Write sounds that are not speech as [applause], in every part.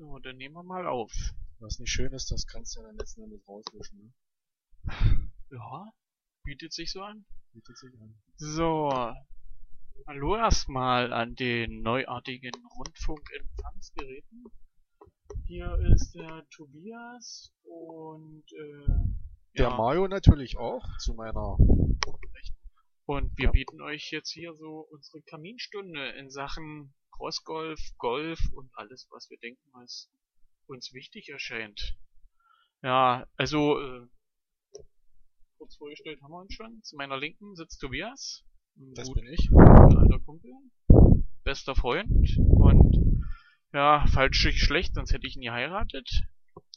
So, dann nehmen wir mal auf. Was nicht schön ist, das kannst du ja dann letzten Endes rauslöschen, ne? Ja, bietet sich so an. Bietet sich an. So, hallo erstmal an den neuartigen Rundfunkempfangsgeräten. Hier ist der Tobias und äh, Der ja, Mario natürlich auch, zu meiner und wir bieten euch jetzt hier so unsere Kaminstunde in Sachen Crossgolf, Golf und alles, was wir denken, was uns wichtig erscheint. Ja, also äh, kurz vorgestellt haben wir uns schon. Zu meiner Linken sitzt Tobias. Das gut bin ich. alter Kumpel, bester Freund und ja, falsch schlecht, sonst hätte ich ihn geheiratet.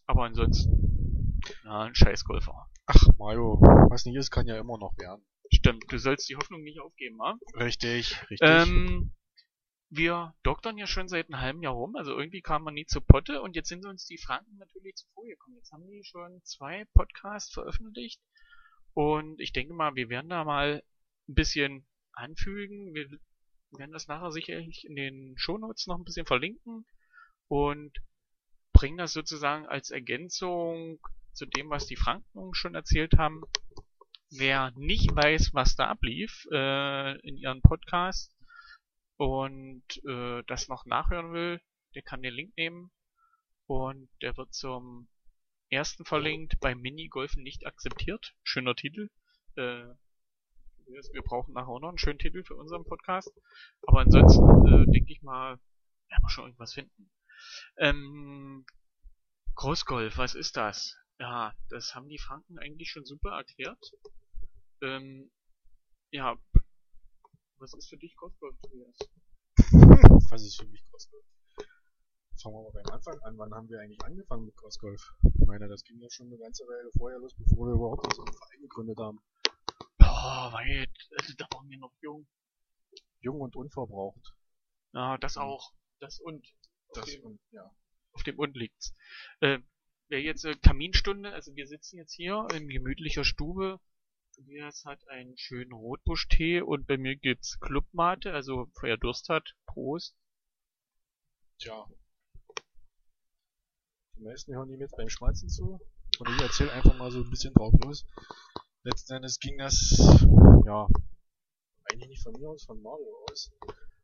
Aber ansonsten, ja, ein Scheißgolfer. Ach, Mario, was nicht ist, kann ja immer noch werden. Stimmt, du sollst die Hoffnung nicht aufgeben, wa? Richtig, richtig. Ähm, wir doktern ja schon seit einem halben Jahr rum, also irgendwie kam man nie zur Potte und jetzt sind uns die Franken natürlich zuvor gekommen. Jetzt haben die schon zwei Podcasts veröffentlicht und ich denke mal, wir werden da mal ein bisschen anfügen. Wir werden das nachher sicherlich in den Shownotes noch ein bisschen verlinken und bringen das sozusagen als Ergänzung zu dem, was die Franken schon erzählt haben. Wer nicht weiß, was da ablief äh, in ihren Podcast und äh, das noch nachhören will, der kann den Link nehmen und der wird zum ersten verlinkt, bei Minigolfen nicht akzeptiert. Schöner Titel. Äh, wir brauchen nachher auch noch einen schönen Titel für unseren Podcast. Aber ansonsten äh, denke ich mal, werden wir schon irgendwas finden. Ähm, Großgolf, was ist das? Ja, das haben die Franken eigentlich schon super erklärt. Ähm, ja, was ist für dich Großgolf, Tobias? [laughs] was ist für mich Crossgolf? Fangen wir mal beim Anfang an. Wann haben wir eigentlich angefangen mit Crossgolf? Ich meine, das ging ja schon eine ganze Weile vorher los, bevor wir überhaupt unseren Verein gegründet haben. Oh, weit, also da waren wir noch jung. Jung und unverbraucht. Ja, das auch. Das und. Auf, Das, dem, und, ja. auf dem und liegt's. Äh, wer jetzt äh, Kaminstunde, also wir sitzen jetzt hier in gemütlicher Stube. Tobias hat einen schönen Rotbuschtee und bei mir gibt's Clubmate, also wer Durst hat, Prost. Tja. Die meisten hören ihm jetzt beim Schmalzen zu. Und ich erzähle einfach mal so ein bisschen drauf los. Letzten Endes ging das, ja, eigentlich nicht von mir aus, von Mario aus.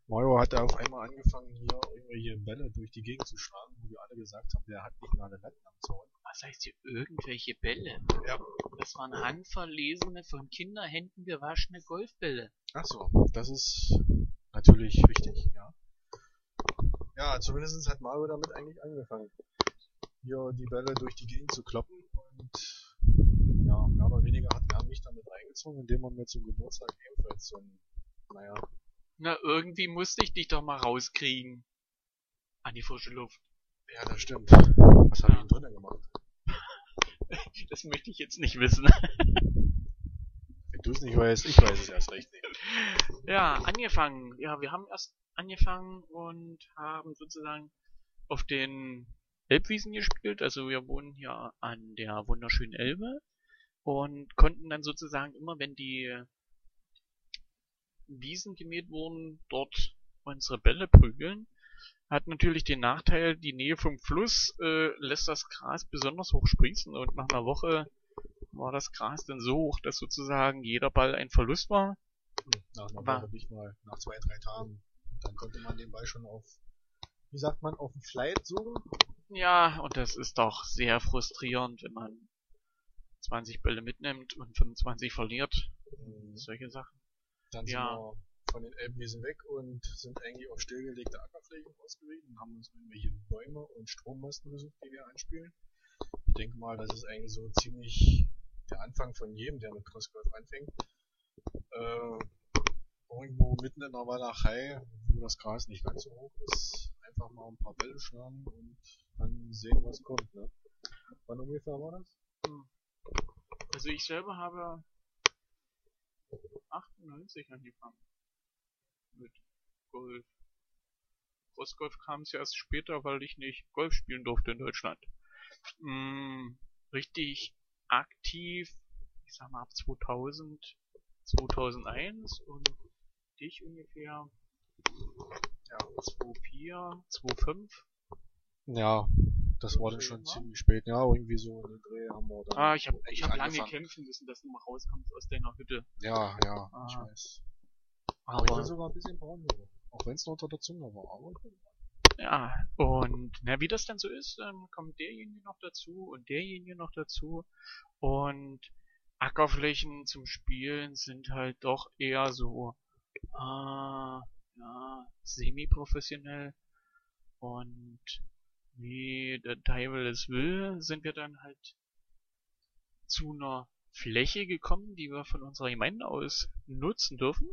Mario hat auf einmal angefangen, hier irgendwelche Bälle durch die Gegend zu schlagen, wo wir alle gesagt haben, der hat nicht mal eine Latten am Zaun. Was heißt hier irgendwelche Bälle? Ja. Das waren handverlesene, von Kinderhänden gewaschene Golfbälle. Ach so, das ist natürlich wichtig, ja. Ja, zumindest hat Mario damit eigentlich angefangen. Hier die Bälle durch die Gegend zu kloppen und ja, mehr oder weniger hat er mich damit reingezogen, indem er mir zum Geburtstag ebenfalls so ein, naja, Na, irgendwie musste ich dich doch mal rauskriegen. An die frische Luft. ja, das stimmt. Was habe ich denn drinnen gemacht? [laughs] Das möchte ich jetzt nicht wissen. Wenn du es nicht weißt, ich weiß es erst recht nicht. Ja, angefangen. Ja, wir haben erst angefangen und haben sozusagen auf den Elbwiesen gespielt. Also wir wohnen hier an der wunderschönen Elbe und konnten dann sozusagen immer, wenn die Wiesen gemäht wurden, dort unsere Bälle prügeln. Hat natürlich den Nachteil, die Nähe vom Fluss äh, lässt das Gras besonders hoch sprießen und nach einer Woche war das Gras dann so hoch, dass sozusagen jeder Ball ein Verlust war. Nach einer War- Woche nicht mal, nach zwei, drei Tagen. Dann konnte man den Ball schon auf, wie sagt man, auf dem Flight suchen. Ja, und das ist doch sehr frustrierend, wenn man 20 Bälle mitnimmt und 25 verliert. Solche Sachen. Dann sind Ja. wir von den Elbwiesen weg und sind eigentlich auf stillgelegte Ackerflächen ausgewichen und haben uns irgendwelche Bäume und Strommasten gesucht, die wir einspielen. Ich denke mal, das ist eigentlich so ziemlich der Anfang von jedem, der mit Crossgolf anfängt. Äh, irgendwo mitten in der Walachei, wo das Gras nicht ganz so hoch ist, einfach mal ein paar Bälle schlagen und dann sehen, was kommt. Ne? Wann ungefähr war das? Also ich selber habe 98 angefangen. Mit Golf. Crossgolf kam es ja erst später, weil ich nicht Golf spielen durfte in Deutschland. Mm, richtig aktiv, ich sag mal ab 2000, 2001 und dich ungefähr ja, 2004, 2005 Ja, das war dann schon ziemlich spät. Ja, irgendwie so in den Dreh haben wir. Ah, ich habe ich hab lange angefangen. kämpfen müssen, dass du mal rauskommst aus deiner Hütte. Ja, ja, ich Ah. weiß. Aber ich bin sogar ein bisschen braun. Auch wenn es nur unter der Zunge war. Aber ja, und na, wie das dann so ist, dann kommt derjenige noch dazu und derjenige noch dazu. Und Ackerflächen zum Spielen sind halt doch eher so, ah, ja, semi-professionell. Und wie der Teufel es will, sind wir dann halt zu einer Fläche gekommen, die wir von unserer Gemeinde aus nutzen dürfen.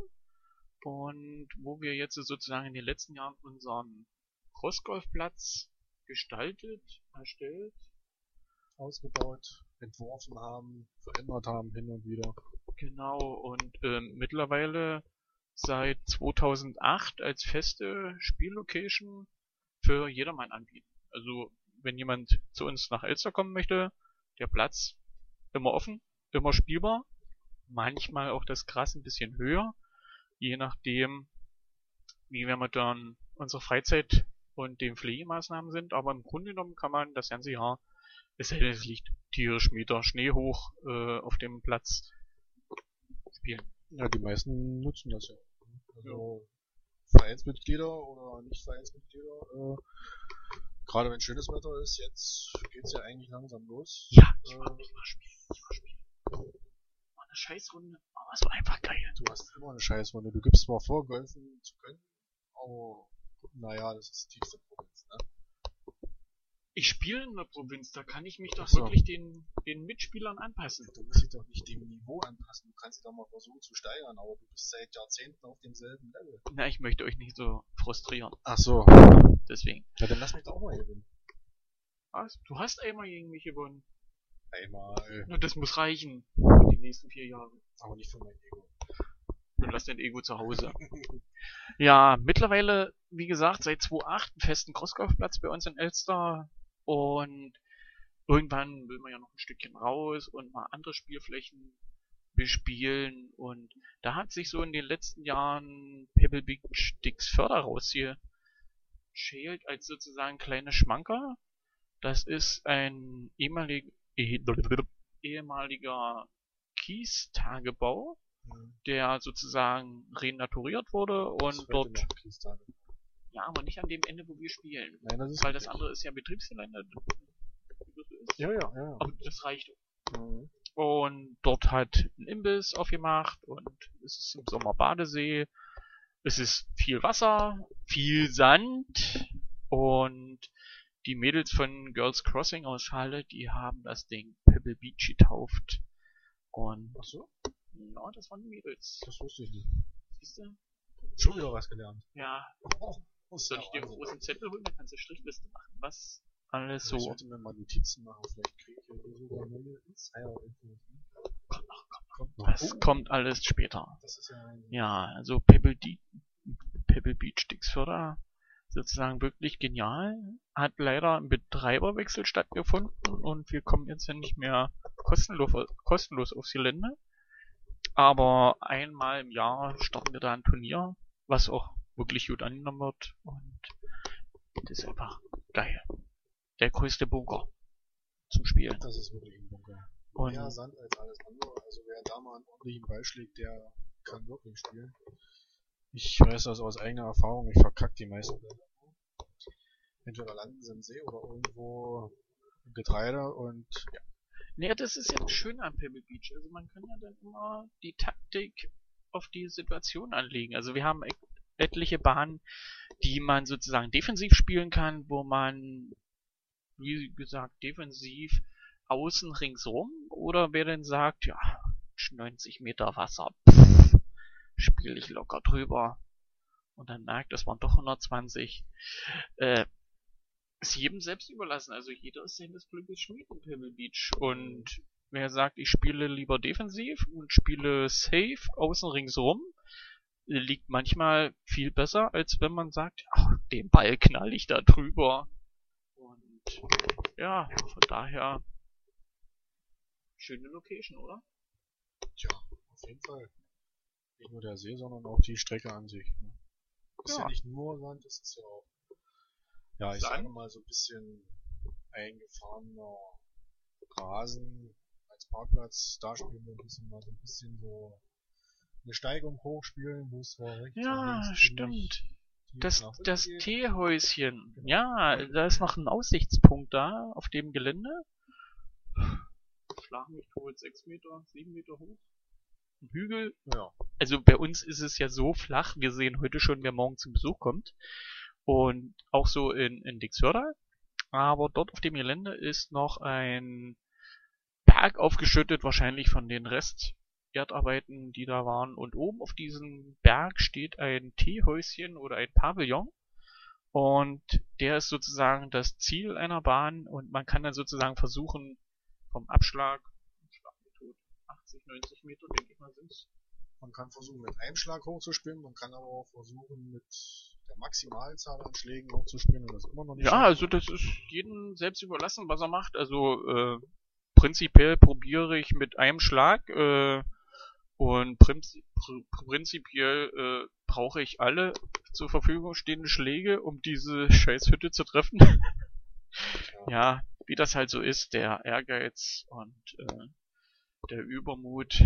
Und wo wir jetzt sozusagen in den letzten Jahren unseren Crossgolfplatz gestaltet, erstellt. ausgebaut, entworfen haben, verändert haben, hin und wieder. Genau, und ähm, mittlerweile seit 2008 als feste Spiellocation für jedermann anbieten. Also wenn jemand zu uns nach Elster kommen möchte, der Platz immer offen, immer spielbar. Manchmal auch das Gras ein bisschen höher, je nachdem, wie wir mit dann unserer Freizeit und den Pflegemaßnahmen sind. Aber im Grunde genommen kann man das ganze Jahr, es es liegt tierisch Meter Schnee hoch äh, auf dem Platz spielen. Ja, die meisten nutzen das ja. Also Vereinsmitglieder oder nicht Vereinsmitglieder, äh, gerade wenn schönes Wetter ist, jetzt geht's ja eigentlich langsam los. Ja, ich Äh, war, ich war spielen, ich war spielen. War eine Scheißrunde, aber es war einfach geil. Du hast immer eine Scheißrunde. Du gibst zwar vor, golfen zu können, aber naja, das ist die tiefste Provinz, ne? Ich spiele in der Provinz, da kann ich mich doch so. wirklich den, den Mitspielern anpassen. Du musst dich doch nicht dem Niveau anpassen. Du kannst dich doch mal versuchen zu steigern, aber du bist seit Jahrzehnten auf demselben Level. Na, ich möchte euch nicht so frustrieren, Ach so. deswegen. Ja, dann lass mich doch auch mal gewinnen. Was? Du hast einmal gegen mich gewonnen. Einmal. Na, das muss reichen. Für die nächsten vier Jahre. Aber nicht für mein Ego. Dann lass dein Ego zu Hause. [laughs] Ja, mittlerweile, wie gesagt, seit 2008 einen festen Crossgolfplatz bei uns in Elster. Und irgendwann will man ja noch ein Stückchen raus und mal andere Spielflächen bespielen. Und da hat sich so in den letzten Jahren Pebble Beach Dix Förder rausgeschält als sozusagen kleine Schmanker. Das ist ein ehemalig, eh, ehemaliger Kiestagebau, Hm. der sozusagen renaturiert wurde und dort. Ja, aber nicht an dem Ende, wo wir spielen. Nein, das ist Weil das andere ist ja Betriebsgelände. Ja, ja, ja. Aber das reicht. Mhm. Und dort hat ein Imbiss aufgemacht und es ist im Sommer Badesee. Es ist viel Wasser, viel Sand und die Mädels von Girls Crossing aus Halle, die haben das Ding Pebble Beach getauft. Und Ach so? ja, das waren die Mädels. Das wusste ich nicht. Siehst du? Schon wieder was gelernt. Ja, Oh, soll ich dir einen großen Zettel holen, dann kannst du Strichliste machen. Was alles Ich so. sollte mir mal Notizen machen, vielleicht kriege ich ja sogar neue Insider-Infos. Kommt noch, kommt noch. Das Oh, kommt alles später. Das ist ja Ja, also Pebble, Di Pebble Beach Dixförder sozusagen wirklich genial. Hat leider ein Betreiberwechsel stattgefunden und wir kommen jetzt ja nicht mehr kostenlos, kostenlos aufs Gelände. Aber einmal im Jahr starten wir da ein Turnier, was auch wirklich gut angenommen wird und das ist einfach geil. Der größte Bunker zum Spielen. Das ist wirklich ein Bunker. Und Mehr Sand als alles andere. Also wer da mal einen ordentlichen Ball schlägt, der kann wirklich spielen. Ich weiß das aus eigener Erfahrung, ich verkack die meisten Bälle. Entweder landen sie im See oder irgendwo im Getreide und ja, Naja, das ist ja das Schöne am Pebble Beach. Also man kann ja dann immer die Taktik auf die Situation anlegen. Also wir haben etliche Bahnen, die man sozusagen defensiv spielen kann, wo man, wie gesagt, defensiv außen ringsrum oder wer denn sagt, ja, 90 Meter Wasser, spiele ich locker drüber und dann merkt, das waren doch 120. Äh, ist jedem selbst überlassen. Also jeder ist seines Glückes Schmied in Pebble Beach. Und wer sagt, ich spiele lieber defensiv und spiele safe außen ringsrum, liegt manchmal viel besser, als wenn man sagt, ach, den Ball knall ich da drüber. Und ja, von daher schöne Location, oder? tja, auf jeden Fall. Nicht nur der See, sondern auch die Strecke an sich. Ne? Ist ja. Ja. nicht nur Sand, es ist ja auch Ja, ich Sagen? sage mal so ein bisschen eingefahrener Rasen als Parkplatz. Da spielen wir ein bisschen mal so ein bisschen so eine Steigung hochspielen, wo es zwar rechts Ja, stimmt. Das, das geht. Teehäuschen. Genau. Ja, da ist noch ein Aussichtspunkt da auf dem Gelände. Schlag mich tot, sechs Meter, sieben Meter hoch. Ein Hügel. Ja, Also bei uns ist es ja so flach, wir sehen heute schon, wer morgen zum Besuch kommt. Und auch so in, in Dixhörda. Aber dort auf dem Gelände ist noch ein Berg aufgeschüttet, wahrscheinlich von den Rest-Erdarbeiten, die da waren. Und oben auf diesem Berg steht ein Teehäuschen oder ein Pavillon. Und der ist sozusagen das Ziel einer Bahn und man kann dann sozusagen versuchen, vom Abschlag, Schlag mich tot, 80, 90 Meter, denke ich mal, sind's. man kann versuchen mit einem Schlag hochzuspielen, man kann aber auch versuchen mit der Maximalzahl an Schlägen hochzuspielen und das immer noch nicht. Ja, schaffen. also das ist jedem selbst überlassen, was er macht. Also äh, prinzipiell probiere ich mit einem Schlag äh, und prinzi pr prinzipiell äh, brauche ich alle zur Verfügung stehenden Schläge, um diese Scheißhütte zu treffen. [laughs] ja, wie das halt so ist, der Ehrgeiz und äh, der Übermut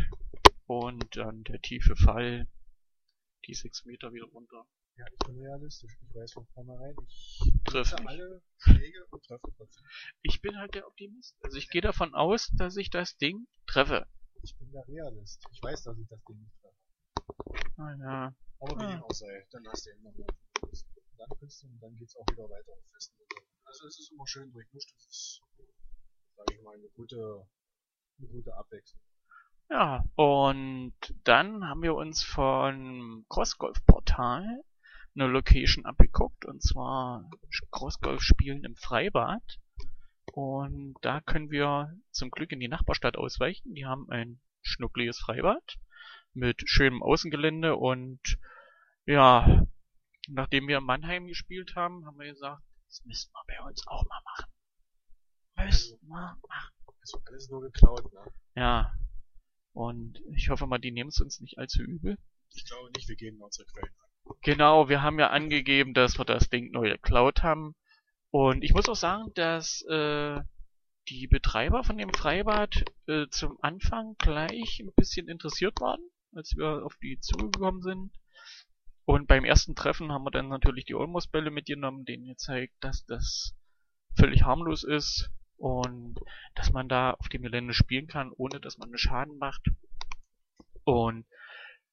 und dann der tiefe Fall, die sechs Meter wieder runter. Ja, ich bin realistisch. Ich weiß von vornherein, ich nicht. alle Schläge und treffe trotzdem. Ich bin halt der Optimist. Also ich gehe davon aus, dass ich das Ding treffe. Ich bin der Realist. Ich weiß, dass ich das Ding nicht treffe. Ah, ja. Aber wie Ah. dem auch sei, dann hast du eben noch mal dann kriegst du und dann geht's auch wieder weiter auf festen. Also es ist immer schön durchmischt. Das ist, sage ich mal, eine gute, eine gute Abwechslung. Ja, und dann haben wir uns von Crossgolf Portal eine Location abgeguckt und zwar Crossgolf spielen im Freibad. Und da können wir zum Glück in die Nachbarstadt ausweichen. Die haben ein schnuckliges Freibad mit schönem Außengelände und ja, nachdem wir in Mannheim gespielt haben, haben wir gesagt, das müssten wir bei uns auch mal machen. Müssten wir machen. Also alles nur geklaut, ne? Ja. Und ich hoffe mal, die nehmen es uns nicht allzu übel. Ich glaube nicht, wir geben unsere Quellen an. Genau, wir haben ja angegeben, dass wir das Ding neu geklaut haben. Und ich muss auch sagen, dass äh, die Betreiber von dem Freibad äh, zum Anfang gleich ein bisschen interessiert waren, als wir auf die zugekommen sind. Und beim ersten Treffen haben wir dann natürlich die Olmos-Bälle mitgenommen, denen gezeigt, dass das völlig harmlos ist und dass man da auf dem Gelände spielen kann, ohne dass man einen Schaden macht. Und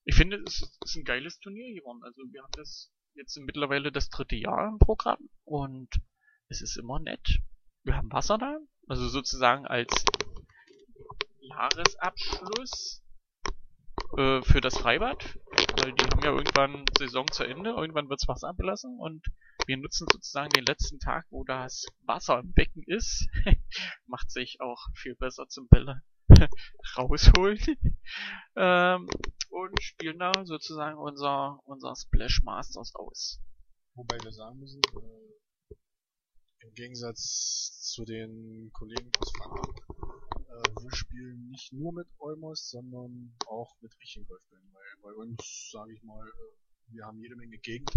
ich finde, es ist ein geiles Turnier geworden. Also wir haben das jetzt mittlerweile das dritte Jahr im Programm und es ist immer nett. Wir haben Wasser da, also sozusagen als Jahresabschluss äh, für das Freibad, weil die haben ja irgendwann Saison zu Ende, irgendwann wirds Wasser abgelassen. Und wir nutzen sozusagen den letzten Tag, wo das Wasser im Becken ist, [laughs] macht sich auch viel besser zum Bälle [laughs] rausholen. [laughs] Ähm, und spielen da sozusagen unser unser Splash Masters aus. Wobei wir sagen müssen, äh, im Gegensatz zu den Kollegen aus Frankfurt, äh, wir spielen nicht nur mit Olmos, sondern auch mit richtigen Golfbällen. Weil bei uns, sage ich mal, äh, wir haben jede Menge Gegend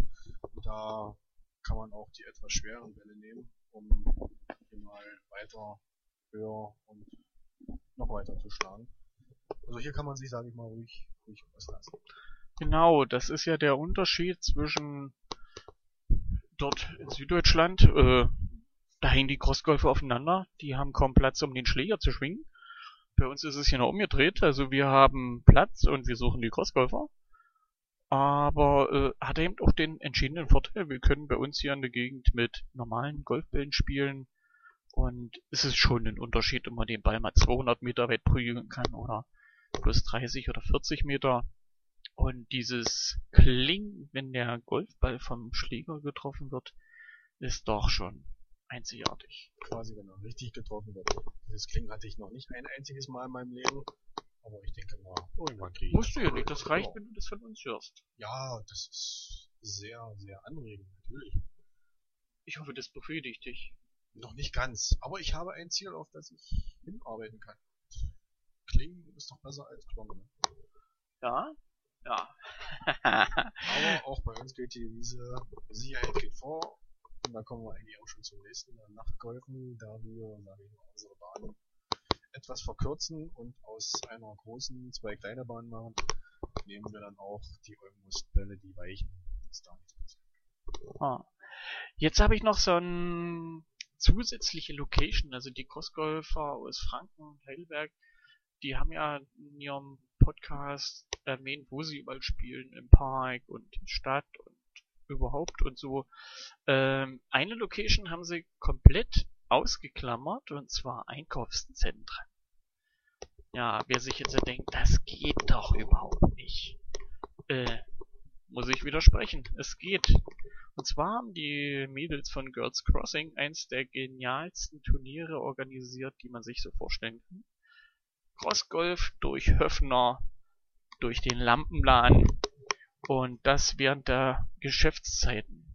und da kann man auch die etwas schweren Bälle nehmen, um die mal weiter, höher und noch weiter zu schlagen. Also hier kann man sich, sage ich mal, ruhig, ruhig auslassen. Genau, das ist ja der Unterschied zwischen dort in Süddeutschland, äh, da hängen die Crossgolfer aufeinander, die haben kaum Platz, um den Schläger zu schwingen. Bei uns ist es hier noch umgedreht, also wir haben Platz und wir suchen die Crossgolfer. Aber äh, hat eben auch den entschiedenen Vorteil, wir können bei uns hier in der Gegend mit normalen Golfbällen spielen und es ist schon ein Unterschied, ob man den Ball mal 200 Meter weit prügeln kann oder plus 30 oder 40 Meter. Und dieses Klingen, wenn der Golfball vom Schläger getroffen wird, ist doch schon einzigartig. quasi, wenn er richtig getroffen wird. Dieses Klingen hatte ich noch nicht ein einziges Mal in meinem Leben. Aber ich denke mal, irgendwann kriege ich Musst du ja nicht, das reicht, wenn du das von uns hörst. Ja, das ist sehr, sehr anregend, natürlich. Ich hoffe, das befriedigt dich. Noch nicht ganz, aber ich habe ein Ziel, auf das ich hinarbeiten kann. Klingen ist doch besser als Klongen. Ne? Ja? Ja. Aber auch bei uns gilt die Devise, Sicherheit geht vor. Und da kommen wir eigentlich auch schon zum nächsten äh, Nachtgolfen, da wir, sage ich mal, unsere Bahn etwas verkürzen und aus einer großen zwei kleine Bahnen machen, nehmen wir dann auch die Olmostbälle, die weichen. Das da. Ah. Jetzt habe ich noch so ein zusätzliche Location, also die Crossgolfer aus Franken, Heidelberg, die haben ja in ihrem Podcast erwähnt, wo sie überall spielen, im Park und Stadt und überhaupt und so. Ähm, eine Location haben sie komplett ausgeklammert und zwar Einkaufszentren. Ja, wer sich jetzt denkt, das geht doch überhaupt nicht. Äh, muss ich widersprechen. Es geht. Und zwar haben die Mädels von Girls Crossing eins der genialsten Turniere organisiert, die man sich so vorstellen kann. Crossgolf durch Höfner, durch den Lampenladen und das während der Geschäftszeiten.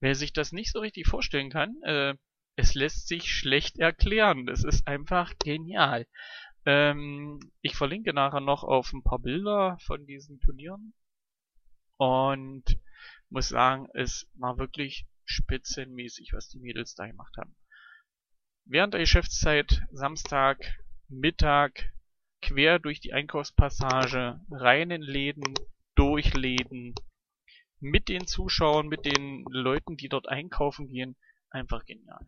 Wer sich das nicht so richtig vorstellen kann, äh, es lässt sich schlecht erklären. Das ist einfach genial. Ähm, ich verlinke nachher noch auf ein paar Bilder von diesen Turnieren. Und muss sagen, es war wirklich spitzenmäßig, was die Mädels da gemacht haben. Während der Geschäftszeit, Samstag, Mittag, quer durch die Einkaufspassage, rein in Läden, durch Läden, mit den Zuschauern, mit den Leuten, die dort einkaufen gehen, einfach genial.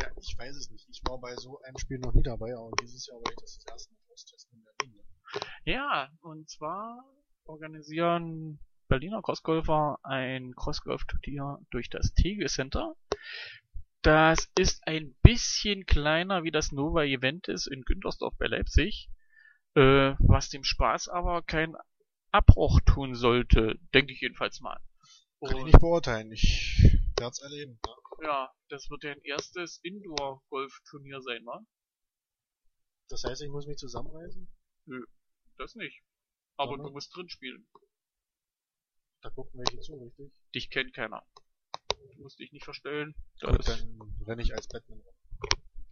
Ja, ich weiß es nicht. Ich war bei so einem Spiel noch nie dabei, aber dieses Jahr war ich das, das erste Mal austesten in Berlin. Ne? Ja, und zwar organisieren Berliner Crossgolfer ein Crossgolf-Turnier durch das Tegel Center. Das ist ein bisschen kleiner wie das Nova Event ist in Güntersdorf bei Leipzig, äh, was dem Spaß aber keinen Abbruch tun sollte, denke ich jedenfalls mal. Kann ich nicht beurteilen, ich werde es erleben. Ja. das wird ja ein erstes Indoor-Golf-Turnier sein, wa? Das heißt, ich muss mich zusammenreißen? Nö, das nicht. Aber Sondern? du musst drin spielen. Da gucken welche zu, richtig? Dich kennt keiner. Du musst dich nicht verstellen. Gut, dann renne ich als Batman rum.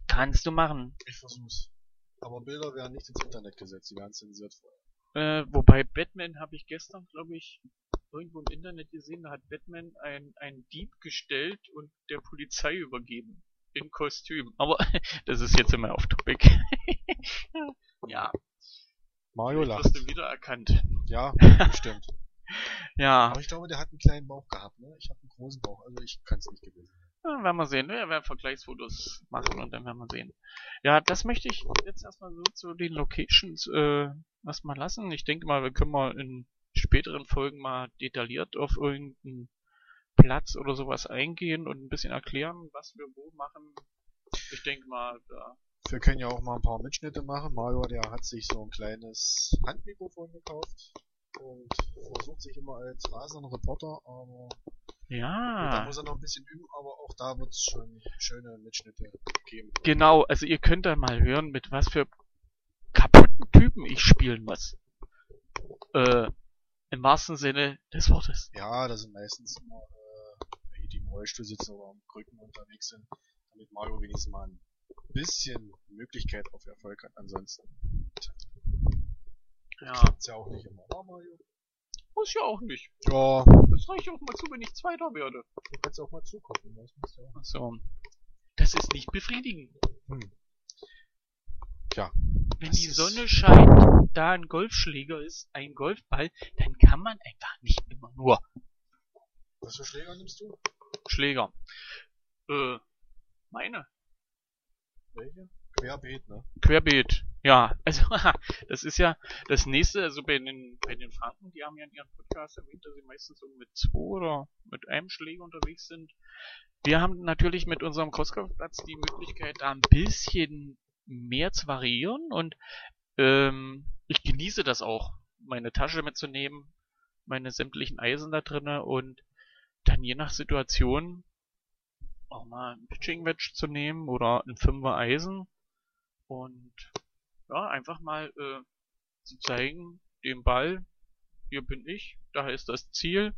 kannst du machen. Ich versuch's. Aber Bilder werden nicht ins Internet gesetzt, die werden zensiert vorher. Äh, wobei Batman habe ich gestern, glaube ich, irgendwo im Internet gesehen, da hat Batman ein, ein Dieb gestellt und der Polizei übergeben. In Kostüm. Aber [laughs] das ist jetzt immer auf Topic. [laughs] ja, Mario lacht. wirst du wiedererkannt. Ja, [laughs] bestimmt. Ja, Aber ich glaube, der hat einen kleinen Bauch gehabt, ne? Ich habe einen großen Bauch, also ich kann es nicht gewesen sein. Ja, werden wir sehen. Wir werden Vergleichsfotos machen und dann werden wir sehen. Ja, das möchte ich jetzt erstmal so zu den Locations äh, erstmal lassen. Ich denke mal, wir können mal in späteren Folgen mal detailliert auf irgendeinen Platz oder sowas eingehen und ein bisschen erklären, was wir wo machen. Ich denke mal, da. Wir können ja auch mal ein paar Mitschnitte machen. Mario, der hat sich so ein kleines Handmikrofon gekauft und versucht sich immer als rasender Reporter, aber da Ja. muss er noch ein bisschen üben, aber auch da wird es schon schöne Mitschnitte geben. Genau, also ihr könnt dann mal hören, mit was für kaputten Typen ich spielen muss. Äh, im wahrsten Sinne des Wortes. Ja, das sind meistens immer äh, die im Rollstuhl sitzen oder am Krücken unterwegs sind, damit Mario wenigstens mal ein bisschen Möglichkeit auf Erfolg hat. Ansonsten Ja. klappt's ja auch nicht immer. Mario. Muss ja auch nicht. Ja, Das reicht auch mal zu, wenn ich Zweiter werde. du kannst auch mal zugucken. Das muss ja auch. So. Das ist nicht befriedigend. Hm. Tja, Wenn die Sonne scheint, da ein Golfschläger ist, ein Golfball, dann kann man einfach nicht immer nur was für Schläger nimmst du? Schläger. Äh, meine. Welche? Querbeet, ne? Querbeet. Ja, also [laughs] das ist ja das nächste, also bei den, bei den Franken, die haben ja in ihrem Podcast erwähnt, dass sie meistens so mit zwei oder mit einem Schläger unterwegs sind. Wir haben natürlich mit unserem Crosskopfplatz die Möglichkeit, da ein bisschen mehr zu variieren und ähm, ich genieße das auch, meine Tasche mitzunehmen, meine sämtlichen Eisen da drinne und dann je nach Situation auch mal ein Pitching Wedge zu nehmen oder ein Fünfer Eisen und ja, einfach mal äh, zu zeigen, dem Ball, hier bin ich, da ist das Ziel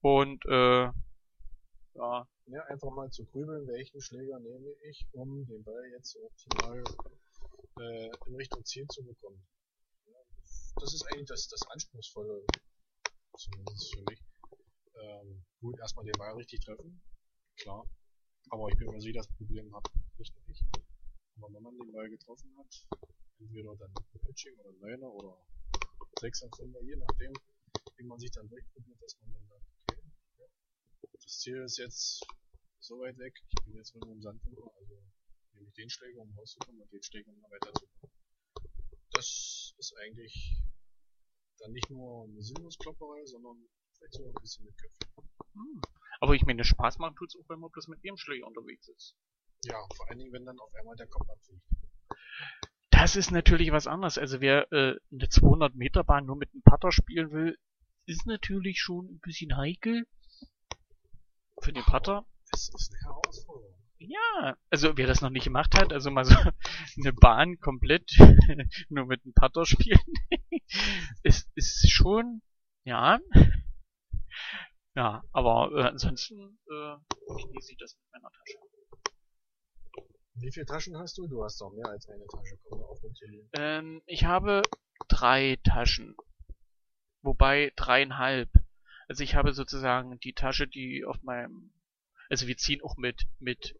und äh, ja, Ja, einfach mal zu grübeln, welchen Schläger nehme ich, um den Ball jetzt optimal äh, in Richtung Ziel zu bekommen. Das ist eigentlich das, das Anspruchsvolle, zumindest für mich. ähm, gut, erstmal den Ball richtig treffen, klar. Aber ich bin mir sicher, das Problem habe nicht nur ich. Wenn man den Ball getroffen hat, entweder dann Pitching oder Liner oder 6 und 5, je nachdem, wie man sich dann durchprobiert, dass man dann sagt, okay, ja, das Ziel ist jetzt so weit weg, ich bin jetzt nur im Sandbunker, also nehme ich den Schläger, um rauszukommen und den Schläger, um weiterzukommen. Das ist eigentlich dann nicht nur eine Sinnlosklopperei, sondern vielleicht sogar ein bisschen mit Köpfen. Hm. Aber ich meine, Spaß machen tut's auch, wenn man bloß mit dem Schläger unterwegs ist. Ja, vor allen Dingen, wenn dann auf einmal der Kopf abfliegt. Das ist natürlich was anderes. Also wer äh, eine 200 Meter Bahn nur mit einem Putter spielen will, ist natürlich schon ein bisschen heikel. Für den Putter. Das ist eine Herausforderung. Ja, also wer das noch nicht gemacht hat, also mal so [laughs] eine Bahn komplett [laughs] nur mit einem Putter spielen, [laughs] ist, ist schon, ja, ja, aber äh, ansonsten äh, ich das mit meiner Tasche. Wie viele Taschen hast du? Du hast doch mehr als eine Tasche. Komm auf liegen. Ähm, ich habe drei Taschen. Wobei dreieinhalb. Also ich habe sozusagen die Tasche, die auf meinem, also wir ziehen auch mit, mit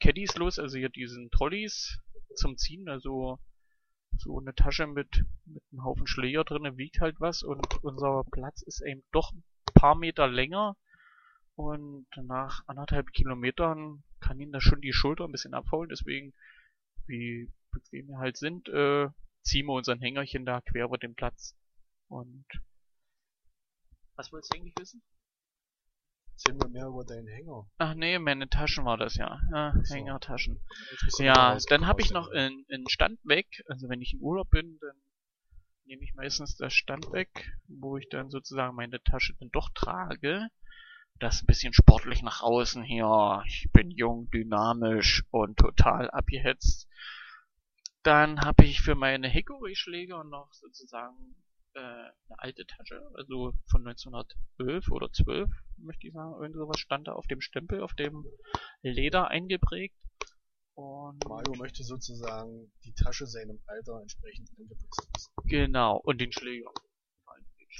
Caddies los, also hier diesen Trolleys zum Ziehen, also so eine Tasche mit, mit einem Haufen Schläger drinne wiegt halt was und unser Platz ist eben doch ein paar Meter länger und nach anderthalb Kilometern kann ihn da schon die Schulter ein bisschen abholen, deswegen, wie bequem wir halt sind, äh, ziehen wir unseren Hängerchen da quer über den Platz. Und was wolltest du eigentlich wissen? Erzähl mir mehr über deinen Hänger. Ach nee, meine Taschen war das ja. ja so. Hängertaschen. Ja, dann habe ich noch einen Stand weg. Also wenn ich im Urlaub bin, dann nehme ich meistens das Stand weg, wo ich dann sozusagen meine Tasche dann doch trage. Das ein bisschen sportlich nach außen hier. Ich bin jung, dynamisch und total abgehetzt. Dann habe ich für meine Hickory-Schläger noch sozusagen äh, eine alte Tasche, also von 1911 oder 12, möchte ich sagen. Irgend sowas stand da auf dem Stempel, auf dem Leder eingeprägt. Und Mario möchte sozusagen die Tasche seinem Alter entsprechend angepasst. Genau, und den Schläger.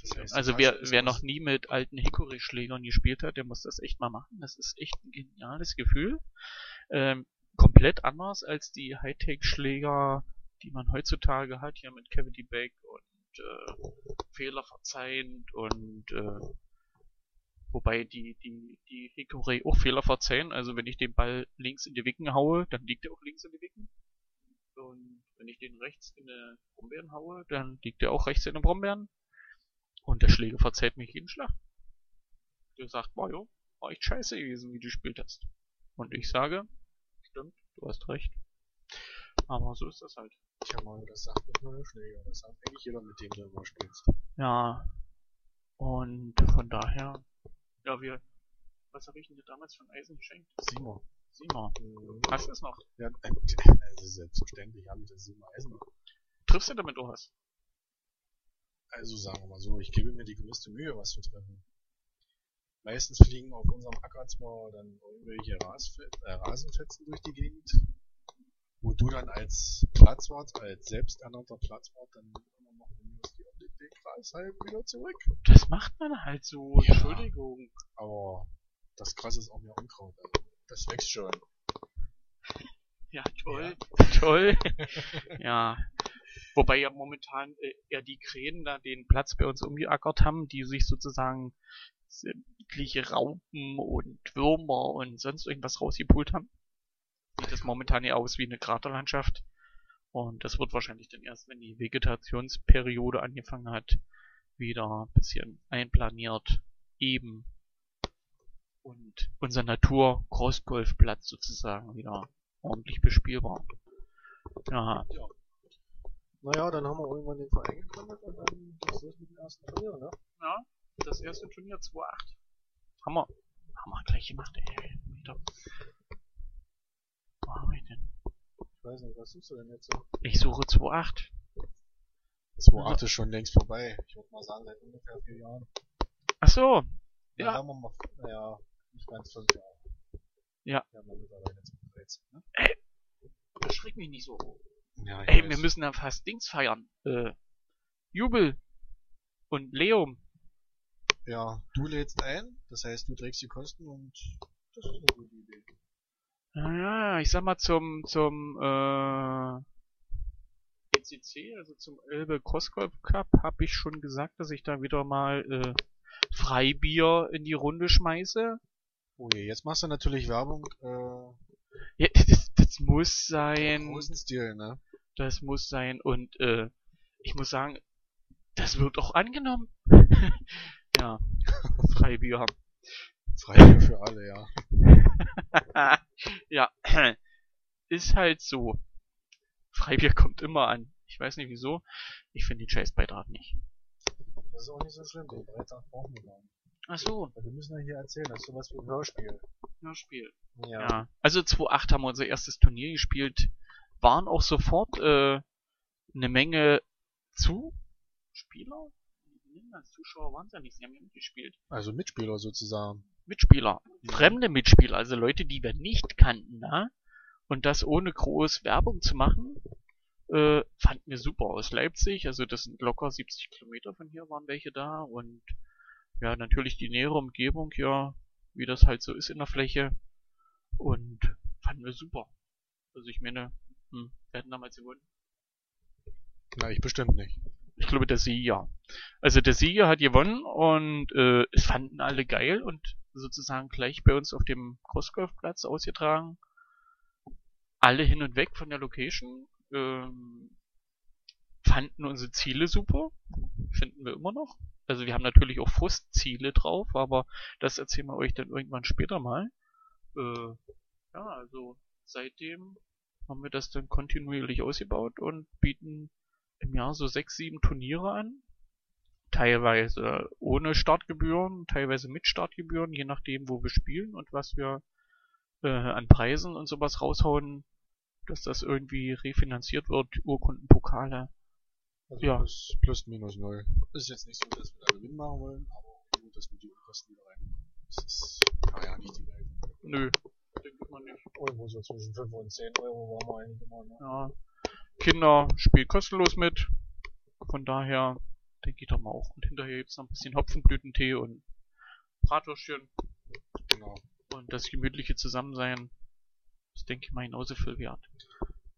Das heißt, die Also wer, wer noch nie mit alten Hickory-Schlägern gespielt hat, der muss das echt mal machen. Das ist echt ein geniales Gefühl. Ähm, komplett anders als die Hightech-Schläger, die man heutzutage hat, hier mit Cavity Back und äh, Fehler verzeihend und äh, wobei die, die, die Hickory auch Fehler verzeihen. Also wenn ich den Ball links in die Wicken haue, dann liegt er auch links in die Wicken. Und wenn ich den rechts in die Brombeeren haue, dann liegt er auch rechts in den Brombeeren. Und der Schläger verzeiht mich jeden Schlag. Der sagt, Mario, war echt scheiße gewesen, wie du gespielt hast. Und ich sage, stimmt, du hast recht. Aber so ist das halt. Tja, Mario, das sagt nicht nur der Schläger. Das sagt eigentlich jeder, mit dem du immer spielst. Ja. Und von daher, ja, wir, was habe ich denn dir damals von Eisen geschenkt? Simon. Simon. Mhm. Hast du es noch? Ja, äh, also selbstverständlich habe ich das Simon Eisen noch. Triffst du damit was? Also sagen wir mal so, ich gebe mir die größte Mühe, was zu treffen. Meistens fliegen auf unserem Acker zwar dann irgendwelche Rasfe äh, Rasenfetzen durch die Gegend, wo du dann als Platzwart, als selbsternannter Platzwart dann immer noch den, Kreis halb wieder zurück. Das macht man halt so. Ja. Entschuldigung. Aber das Krasse ist auch mehr Unkraut. Also das wächst schon. [laughs] Ja, toll. [laughs] Toll. ja. Wobei ja momentan äh, eher die Krähen da den Platz bei uns umgeackert haben, die sich sozusagen sämtliche Raupen und Würmer und sonst irgendwas rausgepult haben. Sieht das momentan ja aus wie eine Kraterlandschaft. Und das wird wahrscheinlich dann erst, wenn die Vegetationsperiode angefangen hat, wieder ein bisschen einplaniert, eben. Und unser Natur-Crossgolfplatz sozusagen wieder ordentlich bespielbar. Ja, Ja. Naja, dann haben wir irgendwann den Verein gegründet und dann geht's los mit dem ersten Turnier, ne? ja, das erste Turnier 2.8. Haben wir, haben wir gleich gemacht, ey. Wieder. Wo haben wir denn? Ich weiß nicht, was suchst du denn jetzt so? Ich suche 2.8. 2.8 ist schon längst vorbei. Ich würde mal sagen, seit ungefähr vier Jahren. Ach so, Ja. Ja. Sagen wir mal, naja, nicht ganz fünf Jahre. Ja. Wir haben dann mittlerweile 13, ne? beschreck mich nicht so. Ja, Ey, weiß. wir müssen ja fast Dings feiern. Äh, Jubel. Und Leum. Ja, du lädst ein, das heißt, du trägst die Kosten und das ist eine gute Idee. Naja, ich sag mal zum, zum, äh, ECC, also zum Elbe Crossgolf Cup, habe ich schon gesagt, dass ich da wieder mal, äh, Freibier in die Runde schmeiße. Oh je, jetzt machst du natürlich Werbung, äh, Ja, [laughs] das, das muss sein. im großen Stil, ne? Das muss sein. Und äh, ich muss sagen, das wird auch angenommen. [laughs] ja, Freibier. Freibier für alle, ja. [laughs] ja, [clears throat] ist halt so. Freibier kommt immer an. Ich weiß nicht wieso. Ich finde den Scheißbeitrag nicht. Das ist auch nicht so schlimm, den Beitrag brauchen wir gar nicht. Ach so, wir müssen ja hier erzählen, das ist sowas wie ein Hörspiel. Hörspiel. Ja. Ja. Also 2.8 haben wir unser erstes Turnier gespielt. Waren auch sofort äh, eine Menge Zuspieler? Als Zuschauer waren es ja nicht, sie haben ja mitgespielt. Also Mitspieler sozusagen. Mitspieler. Ja. Fremde Mitspieler, also Leute, die wir nicht kannten, ne? Und das ohne groß Werbung zu machen, äh, fanden wir super aus Leipzig. Also das sind locker 70 Kilometer von hier waren welche da und ja, natürlich die nähere Umgebung hier, wie das halt so ist in der Fläche. Und fanden wir super. Also ich meine, hm, wir hatten damals gewonnen. Na, ich bestimmt nicht. Ich glaube, der Sieger. Also der Sieger hat gewonnen und äh, es fanden alle geil und sozusagen gleich bei uns auf dem Crossgolfplatz ausgetragen. Alle hin und weg von der Location. Ähm, fanden unsere Ziele super. Finden wir immer noch. Also wir haben natürlich auch Frustziele drauf, aber das erzählen wir euch dann irgendwann später mal. Äh, ja, also seitdem haben wir das dann kontinuierlich ausgebaut und bieten im Jahr so sechs, sieben Turniere an. Teilweise ohne Startgebühren, teilweise mit Startgebühren, je nachdem, wo wir spielen und was wir äh, an Preisen und sowas raushauen, dass das irgendwie refinanziert wird, Urkunden, Pokale. Also Ja. plus, plus minus null. Das ist jetzt nicht so, dass wir da Gewinn machen wollen, aber nur, dass wir die Kosten wieder reinbekommen. Das ist ja, ja nicht die Welt. Nö, denke ich mal nicht. Irgendwo so zwischen 5 und 10 Euro waren wir eigentlich immer, ne? Ja. Kinder spielen kostenlos mit. Von daher denke ich doch mal auch. Und hinterher gibt's noch ein bisschen Hopfenblütentee und Bratwürstchen Genau. und das gemütliche Zusammensein. Das denke ich mal genauso viel wert.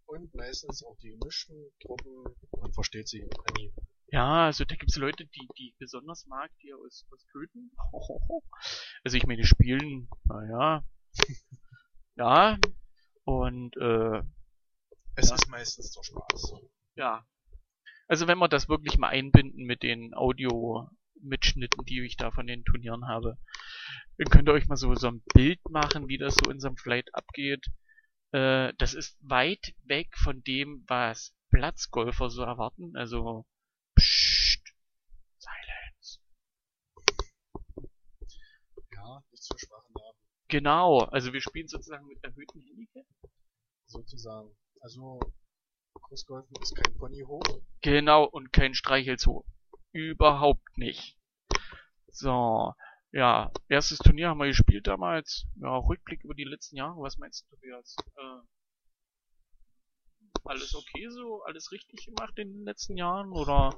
Und meistens auch die gemischten Gruppen, man versteht sie an die. Ja, also da gibt's Leute, die, die besonders mag, die aus, aus Köthen. [laughs] Also ich meine, die spielen, naja. Ja. Und äh, Es Ja. ist meistens der Spaß. ja. Also wenn wir das wirklich mal einbinden mit den Audio-Mitschnitten, die ich da von den Turnieren habe, dann könnt ihr euch mal so, so ein Bild machen, wie das so in unserem Flight abgeht. Äh, das ist weit weg von dem, was Platzgolfer so erwarten. Also, pssst, Silence. Ja, nicht zu schwachen Genau, also wir spielen sozusagen mit erhöhtem Handicap. sozusagen. Also, Kursgolfen ist kein Pony hoch. Genau, und kein Streichelzoo. Überhaupt nicht. So, ja, erstes Turnier haben wir gespielt damals. Ja, Rückblick über die letzten Jahre, was meinst du, Tobias? Äh, alles okay so? Alles richtig gemacht in den letzten Jahren? Oder?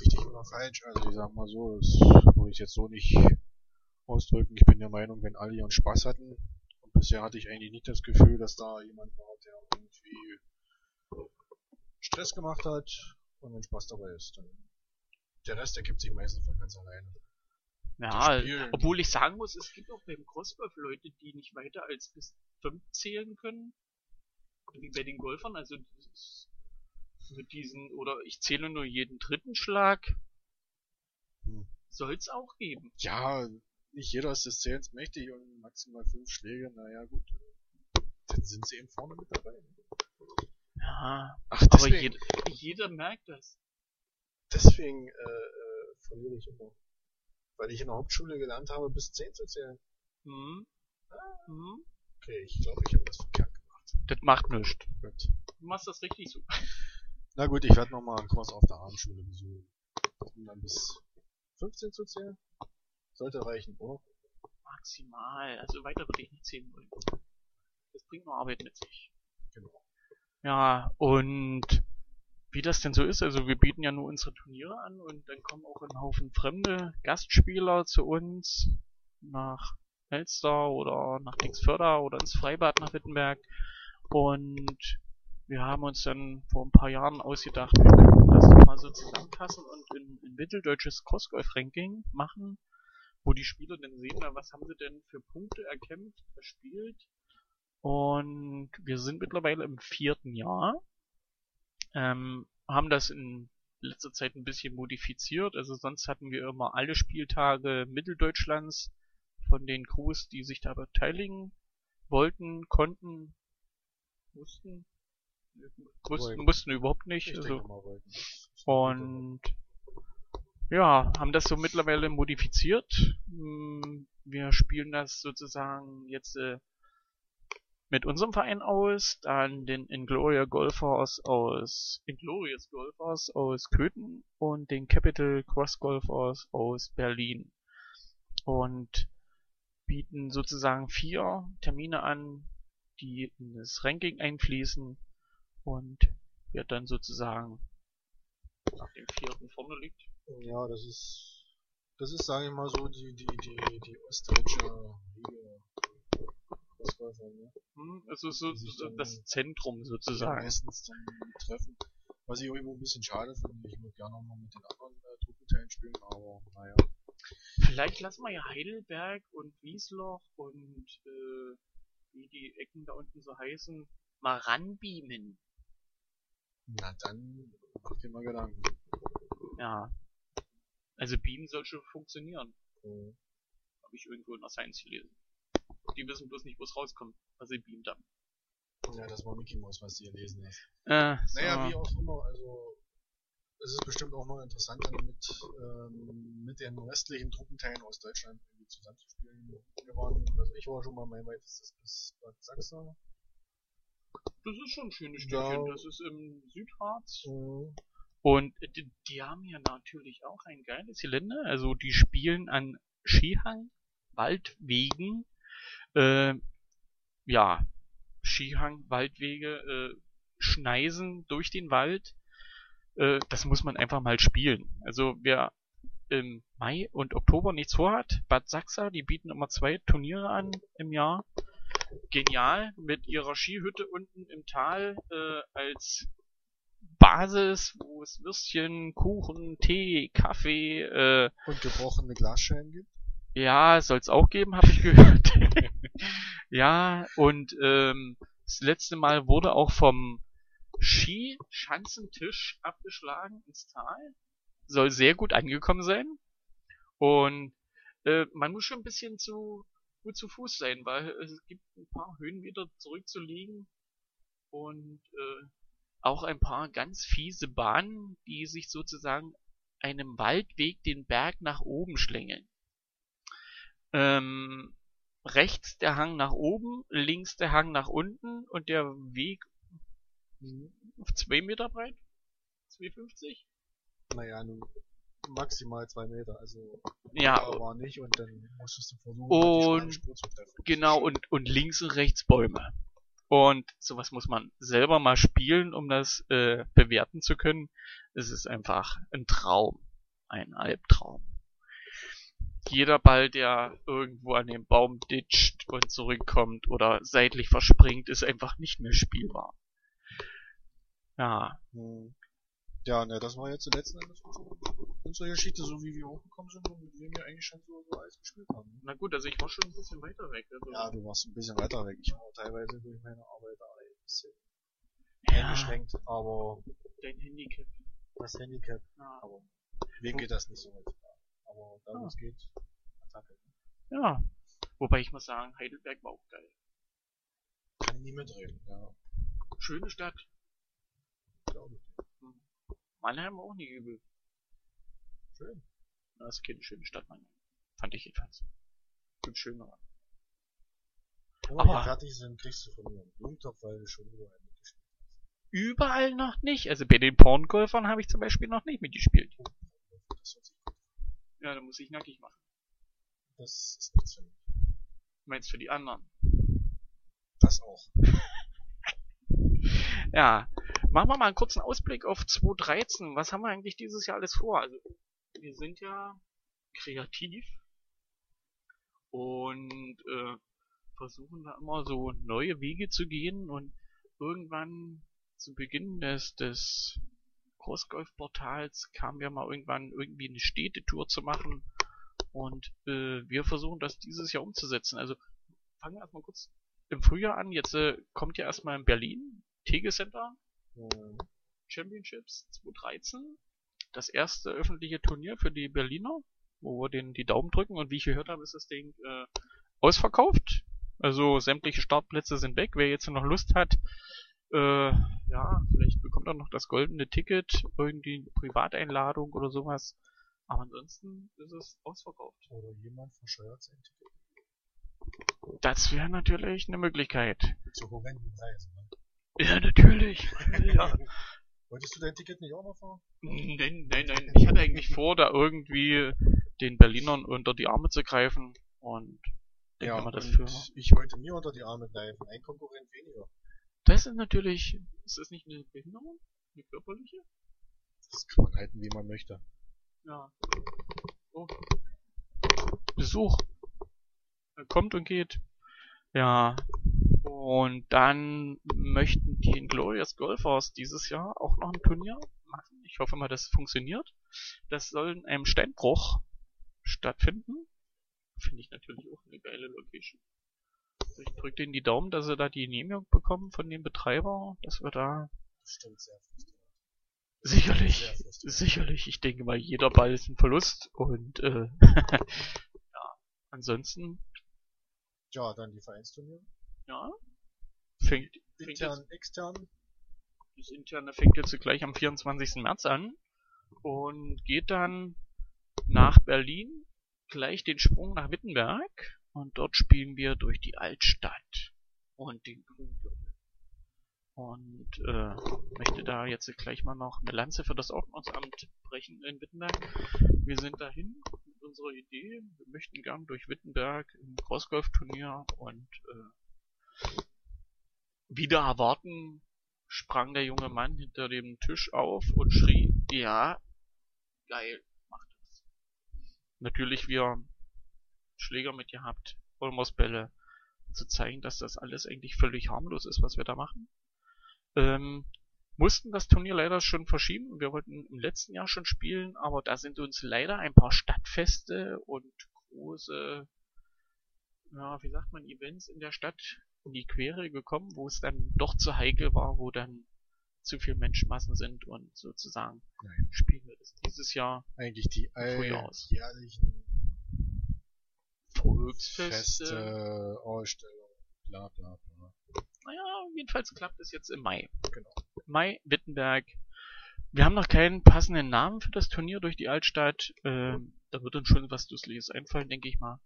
Richtig oder falsch. Also, ich sag mal so, das würde ich jetzt so nicht ausdrücken. Ich bin der Meinung, wenn alle ihren Spaß hatten, und bisher hatte ich eigentlich nicht das Gefühl, dass da jemand war, der irgendwie Stress gemacht hat und wenn Spaß dabei ist, dann der Rest ergibt sich meistens von ganz alleine. Ja, spielen. obwohl ich sagen muss, es gibt auch beim Crossgolf Leute, die nicht weiter als bis fünf zählen können. Wie bei den Golfern, also mit diesen, oder ich zähle nur jeden dritten Schlag. Hm. Soll's auch geben. Ja, nicht jeder ist des Zählens mächtig und maximal fünf Schläge, naja gut. Dann sind sie eben vorne mit dabei. Ja, Ach, aber deswegen, jeder, jeder merkt das. deswegen äh, äh, verliere ich immer. Weil ich in der Hauptschule gelernt habe, bis zehn zu zählen. Hm? Hm? Okay, ich glaube, ich habe das verkehrt gemacht. Das macht nichts. Gut. Du machst das richtig so. [laughs] Na gut, ich werde nochmal einen Kurs auf der Abendschule besuchen. Um dann bis 15 zu zählen. Sollte reichen, oder? Maximal. Also weiter würde ich nicht zählen wollen. Das bringt nur Arbeit mit sich. Genau. Ja, und wie das denn so ist. Also wir bieten ja nur unsere Turniere an und dann kommen auch ein Haufen fremde Gastspieler zu uns nach Elster oder nach Dixförder oder ins Freibad nach Wittenberg. Und wir haben uns dann vor ein paar Jahren ausgedacht, wir können das mal so zusammenfassen und ein, ein mitteldeutsches Crossgolf-Ranking machen, wo die Spieler dann sehen, na, was haben sie denn für Punkte erkämpft, erspielt. Und wir sind mittlerweile im vierten Jahr. Ähm, haben das in letzter Zeit ein bisschen modifiziert. Also sonst hatten wir immer alle Spieltage Mitteldeutschlands von den Crews, die sich da beteiligen wollten, konnten, mussten, mussten, mussten überhaupt nicht. Ich also, und ja, haben das so mittlerweile modifiziert. Hm, Wir spielen das sozusagen jetzt äh, mit unserem Verein aus, dann den Ingloria Golfers aus Inglorious Golfers aus Köthen und den Capital Cross Golfers aus Berlin. Und bieten sozusagen vier Termine an, die in das Ranking einfließen und wer dann sozusagen nach dem vierten vorne liegt. Ja, das ist, das ist, sage ich mal so, die, die, die, die ostdeutsche Liga. Crossgolfer, ne? Hm, Also so so das Zentrum sozusagen. meistens dann treffen. Was ich auch irgendwo ein bisschen schade finde, ich würde gerne auch mal mit den anderen äh, Truppenteilen spielen, aber naja. Vielleicht lassen wir ja Heidelberg und Wiesloch und äh, wie die Ecken da unten so heißen, mal ranbeamen. Na dann mach dir mal Gedanken. Ja. Also Beamen soll schon funktionieren. Äh, Habe ich irgendwo in der Science gelesen. Die wissen bloß nicht, wo es rauskommt, was sie beamt haben. Ja, das war Mickey Mouse, was du hier lesen hast. Äh, so. Naja, wie auch immer, also es ist bestimmt auch mal interessant, dann mit, ähm, mit den restlichen Truppenteilen aus Deutschland irgendwie zusammenzuspielen. Wir waren, also ich war schon mal mein weitestes bis Bad Sachsa. Das ist schon ein schönes Ja. Städtchen. Das ist im Südharz. Mhm. Und die, die haben ja natürlich auch ein geiles Gelände. Also die spielen an Skihang, Waldwegen, äh, ja, Skihang, Waldwege, äh, Schneisen durch den Wald. Äh, das muss man einfach mal spielen. Also wer im Mai und Oktober nichts vorhat, Bad Sachsa, die bieten immer zwei Turniere an im Jahr. Genial, mit ihrer Skihütte unten im Tal äh, als Basis, wo es Würstchen, Kuchen, Tee, Kaffee, äh, Und gebrochene Glasscheiben gibt. ja, soll's auch geben, habe ich gehört. [laughs] ja, und ähm, das letzte Mal wurde auch vom Skischanzentisch abgeschlagen ins Tal. Soll sehr gut angekommen sein. Und äh, man muss schon ein bisschen zu gut zu Fuß sein, weil es gibt ein paar Höhenmeter zurückzulegen und äh, auch ein paar ganz fiese Bahnen, die sich sozusagen einem Waldweg den Berg nach oben schlängeln. Ähm, rechts der Hang nach oben, links der Hang nach unten und der Weg auf zwei Meter breit? 2,50? Naja, nun maximal zwei Meter, also Ja, war nicht und dann musstest du versuchen, Und- die schmalen Spur zu treffen. genau, und, und links und rechts Bäume. Und sowas muss man selber mal spielen, um das äh, bewerten zu können. Es ist einfach ein Traum. Ein Albtraum. Jeder Ball, der irgendwo an dem Baum ditcht und zurückkommt oder seitlich verspringt, ist einfach nicht mehr spielbar. Ja, Hm. Ja, ne, das war jetzt die letzten Endes unsere, Geschichte, so wie wir hochgekommen sind und mit wem wir eigentlich schon so, so alles gespielt haben. na gut, also ich war schon ein bisschen weiter weg. Also, Ja, du warst ein bisschen weiter weg. Ich war teilweise durch meine Arbeit da ein bisschen ja eingeschränkt, aber dein Handicap. das Handicap, Ja. aber wem geht das nicht so weit? Aber da wo es geht, Attacke. ja. Wobei ich muss sagen, Heidelberg war auch geil. Kann ich nie mitreden, ja, Schöne Stadt. glaube ich. Mannheim auch nie übel. Schön. Das ist keine schöne Stadt, Mannheim. Fand ich jedenfalls. Gibt schönere. Wenn wir fertig sind, kriegst du von mir einen Blumentopf, weil du schon überall mitgespielt Überall noch nicht. Also bei den Porngolfern habe ich zum Beispiel noch nicht mitgespielt. hast. Ja, da muss ich nackig machen. das ist nichts für mich. Du meinst für die anderen. Das auch. [laughs] Ja, machen wir mal einen kurzen Ausblick auf 2013. Was haben wir eigentlich dieses Jahr alles vor? Also, wir sind ja kreativ und äh, versuchen da immer so neue Wege zu gehen und irgendwann zu Beginn des, des Großgolfportals kamen wir mal irgendwann irgendwie eine Städtetour zu machen und äh, wir versuchen das dieses Jahr umzusetzen. Also fangen wir erstmal kurz im Frühjahr an. Jetzt äh, kommt ja erstmal in Berlin Tegel Center. Championships 2013. Das erste öffentliche Turnier für die Berliner, wo wir den die Daumen drücken und wie ich gehört habe, ist das Ding äh, ausverkauft. Also sämtliche Startplätze sind weg. Wer jetzt noch Lust hat, äh, ja, vielleicht bekommt er noch das goldene Ticket, irgendwie eine Privateinladung oder sowas. Aber ansonsten ist es ausverkauft. Oder jemand verscheuert sein Ticket. Das wäre natürlich eine Möglichkeit. Zu horrenden Preisen, ne? Ja, natürlich. [laughs] ja. Wolltest du dein Ticket nicht auch noch fahren? Nein, nein, nein. Ich hatte eigentlich vor, da irgendwie den Berlinern unter die Arme zu greifen und denke ja, mal, das für. Ich wollte mir unter die Arme greifen. Ein Konkurrent weniger. Das ist natürlich, ist das nicht eine Behinderung? Eine körperliche? Das kann man halten, wie man möchte. Ja. Oh. Besuch. Er kommt und geht. Ja. Und dann möchten die Glorious Golfers dieses Jahr auch noch ein Turnier machen. Ich hoffe mal, das funktioniert. Das soll in einem Steinbruch stattfinden. Finde ich natürlich auch eine geile Location. Ich drücke denen die Daumen, dass sie da die Genehmigung bekommen von dem Betreiber, dass wir da. Stimmt sehr Sicherlich, sicherlich. Ich denke mal, jeder Ball ist ein Verlust und äh, [laughs] ja, ansonsten. Ja, dann die Vereinsturniere. Ja. Fängt, fängt intern, jetzt, extern. Das interne fängt jetzt gleich am 24. März an und geht dann nach Berlin, gleich den Sprung nach Wittenberg und dort spielen wir durch die Altstadt und den Grüngürtel und äh, möchte da jetzt gleich mal noch eine Lanze für das Ordnungsamt brechen in Wittenberg. Wir sind dahin mit unserer Idee. Wir möchten gern durch Wittenberg im Crossgolf-Turnier und äh, wieder erwarten sprang der junge Mann hinter dem Tisch auf und schrie, ja, geil, mach das. Natürlich wir Schläger mit gehabt, Olmos-Bälle, zu zeigen, dass das alles eigentlich völlig harmlos ist, was wir da machen. Ähm, mussten das Turnier leider schon verschieben. Wir wollten im letzten Jahr schon spielen, aber da sind uns leider ein paar Stadtfeste und große, ja, wie sagt man, Events in der Stadt in die Quere gekommen, wo es dann doch zu heikel war, wo dann zu viel Menschenmassen sind und sozusagen Nein. spielen wir das dieses Jahr eigentlich die jährlichen Volksfeste, Feste, Ausstellungen, bla bla bla. Naja, jedenfalls klappt es jetzt im Mai. Genau. Mai, Wittenberg. Wir haben noch keinen passenden Namen für das Turnier durch die Altstadt. Ähm, da wird uns schon was Dusseliges einfallen, denke ich mal.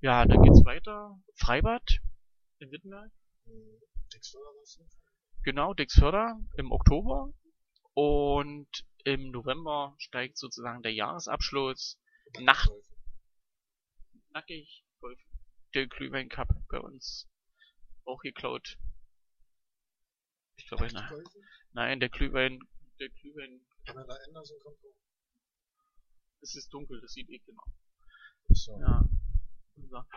Ja, dann geht's weiter. Freibad in Wittenberg. Dixförder Genau, Dixförder im Oktober. Und im November steigt sozusagen der Jahresabschluss nach nackig Golf. Der Glühwein Cup bei uns auch geklaut. Ich glaube, nein. Nein, der Glühwein, der Glühwein. Pamela Anderson kommt auch. Es ist dunkel, das sieht eh genau. So. Ja.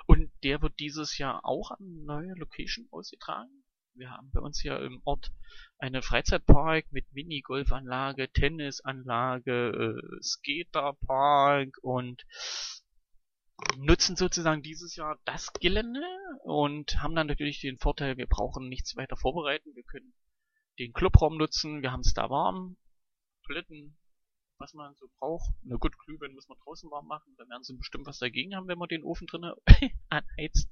Und der wird dieses Jahr auch an neue Location ausgetragen. Wir haben bei uns hier im Ort einen Freizeitpark mit Minigolfanlage, Tennisanlage, äh, Skaterpark und nutzen sozusagen dieses Jahr das Gelände und haben dann natürlich den Vorteil, wir brauchen nichts weiter vorbereiten. Wir können den Clubraum nutzen, wir haben es da warm, Toiletten, was man so braucht. Na gut, Glühwein muss man draußen warm machen, dann werden sie bestimmt was dagegen haben, wenn man den Ofen drinnen [laughs] anheizt.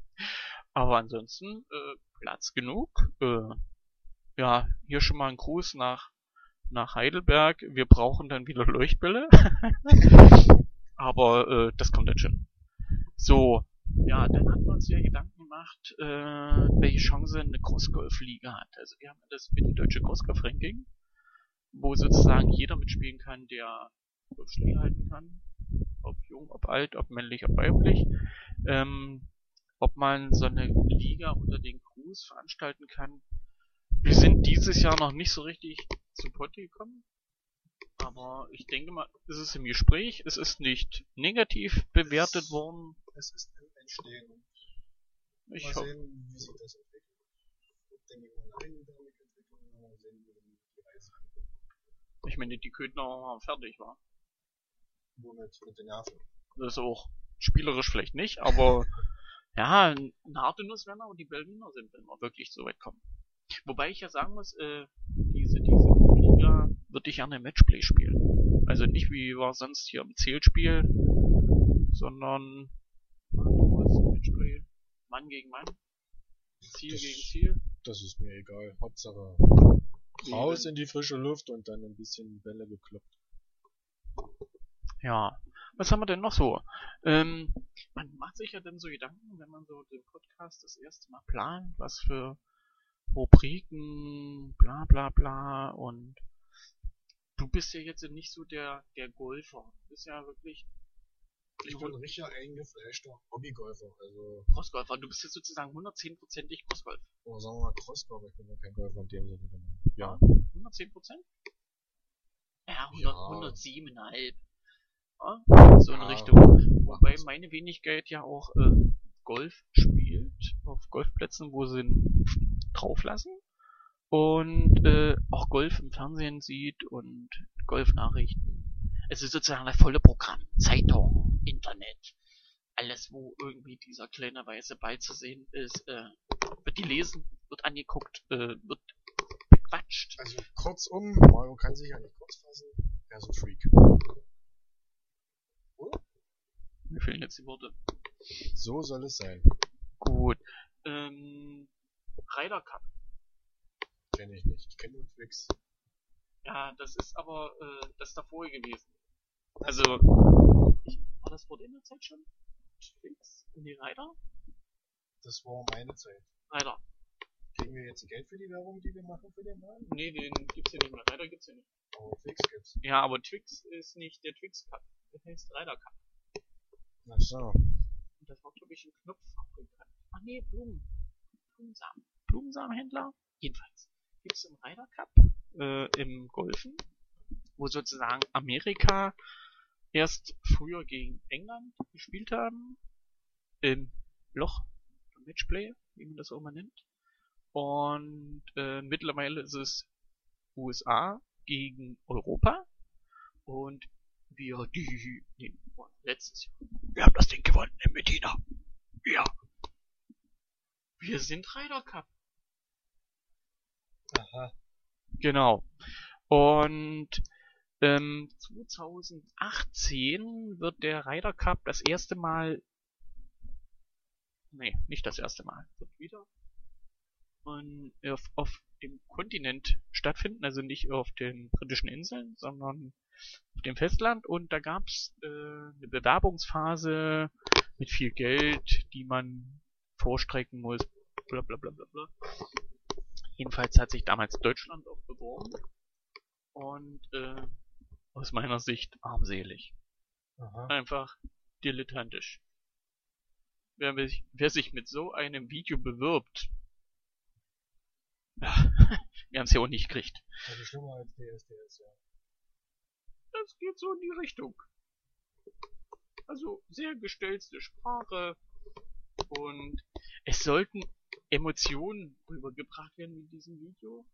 Aber ansonsten äh, Platz genug. Äh, ja, hier schon mal ein Gruß nach nach Heidelberg. Wir brauchen dann wieder Leuchtbälle. [laughs] Aber äh, das kommt dann schon. So, ja, dann haben wir uns ja Gedanken gemacht, äh, welche Chance eine Großgolf-Liga hat. Also wir haben das mitteldeutsche Großgolf-Ranking, wo sozusagen jeder mitspielen kann, der Golfschläge halten kann. Ob jung, ob alt, ob männlich, ob weiblich. Ähm, ob man so eine Liga unter den Crews veranstalten kann. Wir sind dieses Jahr noch nicht so richtig zu Potte gekommen. Aber ich denke mal, es ist im Gespräch, es ist nicht negativ bewertet Es- worden. Es ist im Entstehen. Ich mal hoffe, sehen, wie sich das entwickelt. Ich denke mal, eine Dynamikentwicklung, mal sehen, wie die Reise angeht. Ich meine, die Köthner waren fertig, war. Womit mit den Nerven. Das ist auch spielerisch vielleicht nicht, aber [laughs] ja, eine harte Nuss werden aber die Berliner sind, wenn wir wirklich so weit kommen. Wobei ich ja sagen muss, äh, diese, diese Liga würde ich gerne im Matchplay spielen. Also nicht wie war sonst hier im Zählspiel, sondern Matchplay, Mann gegen Mann, Ziel Das- gegen Ziel. Das ist mir egal. Hauptsache raus in die frische Luft und dann ein bisschen Bälle gekloppt. Ja, was haben wir denn noch so? Ähm, man macht sich ja dann so Gedanken, wenn man so den Podcast das erste Mal plant, was für Rubriken, bla bla bla und du bist ja jetzt nicht so der, der Golfer. Du bist ja wirklich Ich bin ein richtiger eingefleischter Hobbygolfer. Also, Crossgolfer. Du bist jetzt sozusagen 110%ig Crossgolf. oder sagen wir mal Crossgolfer. Ich bin ja kein Golfer in dem Sinne. genau. Ja. 110%? Ja, 100, Ja. 107,5. Ja, so in Ja. Richtung. Wobei meine Wenigkeit ja auch äh, Golf spielt, auf Golfplätzen, wo sie ihn drauflassen. Und äh, auch Golf im Fernsehen sieht und Golfnachrichten. Es ist sozusagen das volle Programm. Zeitung, Internet, alles, wo irgendwie dieser kleine weiße Ball zu sehen ist, äh, wird gelesen, wird angeguckt, äh, wird bequatscht. Also, kurzum, Mario kann sich ja nicht kurz fassen. Er ist ein Freak. Mir fehlen jetzt die Worte. So soll es sein. Gut. Ähm, Ryder Cup. Kenne ich nicht. Ich kenne nur Twix. Ja, das ist aber äh, das davor gewesen. Also, ich, war das vor der Zeit schon? Twix? Nee, Ryder? Das war meine Zeit. Ryder. Kriegen wir jetzt Geld für die Werbung, die wir machen für den Laden? Nee, den gibt's ja nicht mehr. Ryder gibt's ja nicht. Aber Twix gibt's. Ja, aber Twix ist nicht der Twix Cup. Der heißt Ryder Cup. Ach so. Und das war, glaube ich, ein Knopffabrikant. Ach nee, Blumen. Blumensamen. Blumensamenhändler? Jedenfalls. Gibt's im Ryder Cup, äh, im Golfen, wo sozusagen Amerika erst früher gegen England gespielt haben, im Loch, im Matchplay, wie man das auch immer nennt. Und äh, mittlerweile ist es USA gegen Europa. Und wir, die, nee, letztes Jahr, wir haben das Ding gewonnen in Medina. Ja. Wir sind Ryder Cup. Aha. Genau. Und ähm, 2018 wird der Ryder Cup das erste Mal, nee, nicht das erste Mal, wird wieder auf, auf dem Kontinent stattfinden, also nicht auf den britischen Inseln, sondern auf dem Festland. Und da gab's äh, eine Bewerbungsphase mit viel Geld, die man vorstrecken muss, bla bla bla bla bla. Jedenfalls hat sich damals Deutschland auch beworben. Und äh, aus meiner Sicht armselig. Aha. Einfach dilettantisch. Wer, wer sich mit so einem Video bewirbt, ja, [laughs] wir haben es ja auch nicht gekriegt. Also schlimmer als DSDS, ja. Das geht so in die Richtung. Also sehr gestellte Sprache und es sollten Emotionen rübergebracht werden in diesem Video.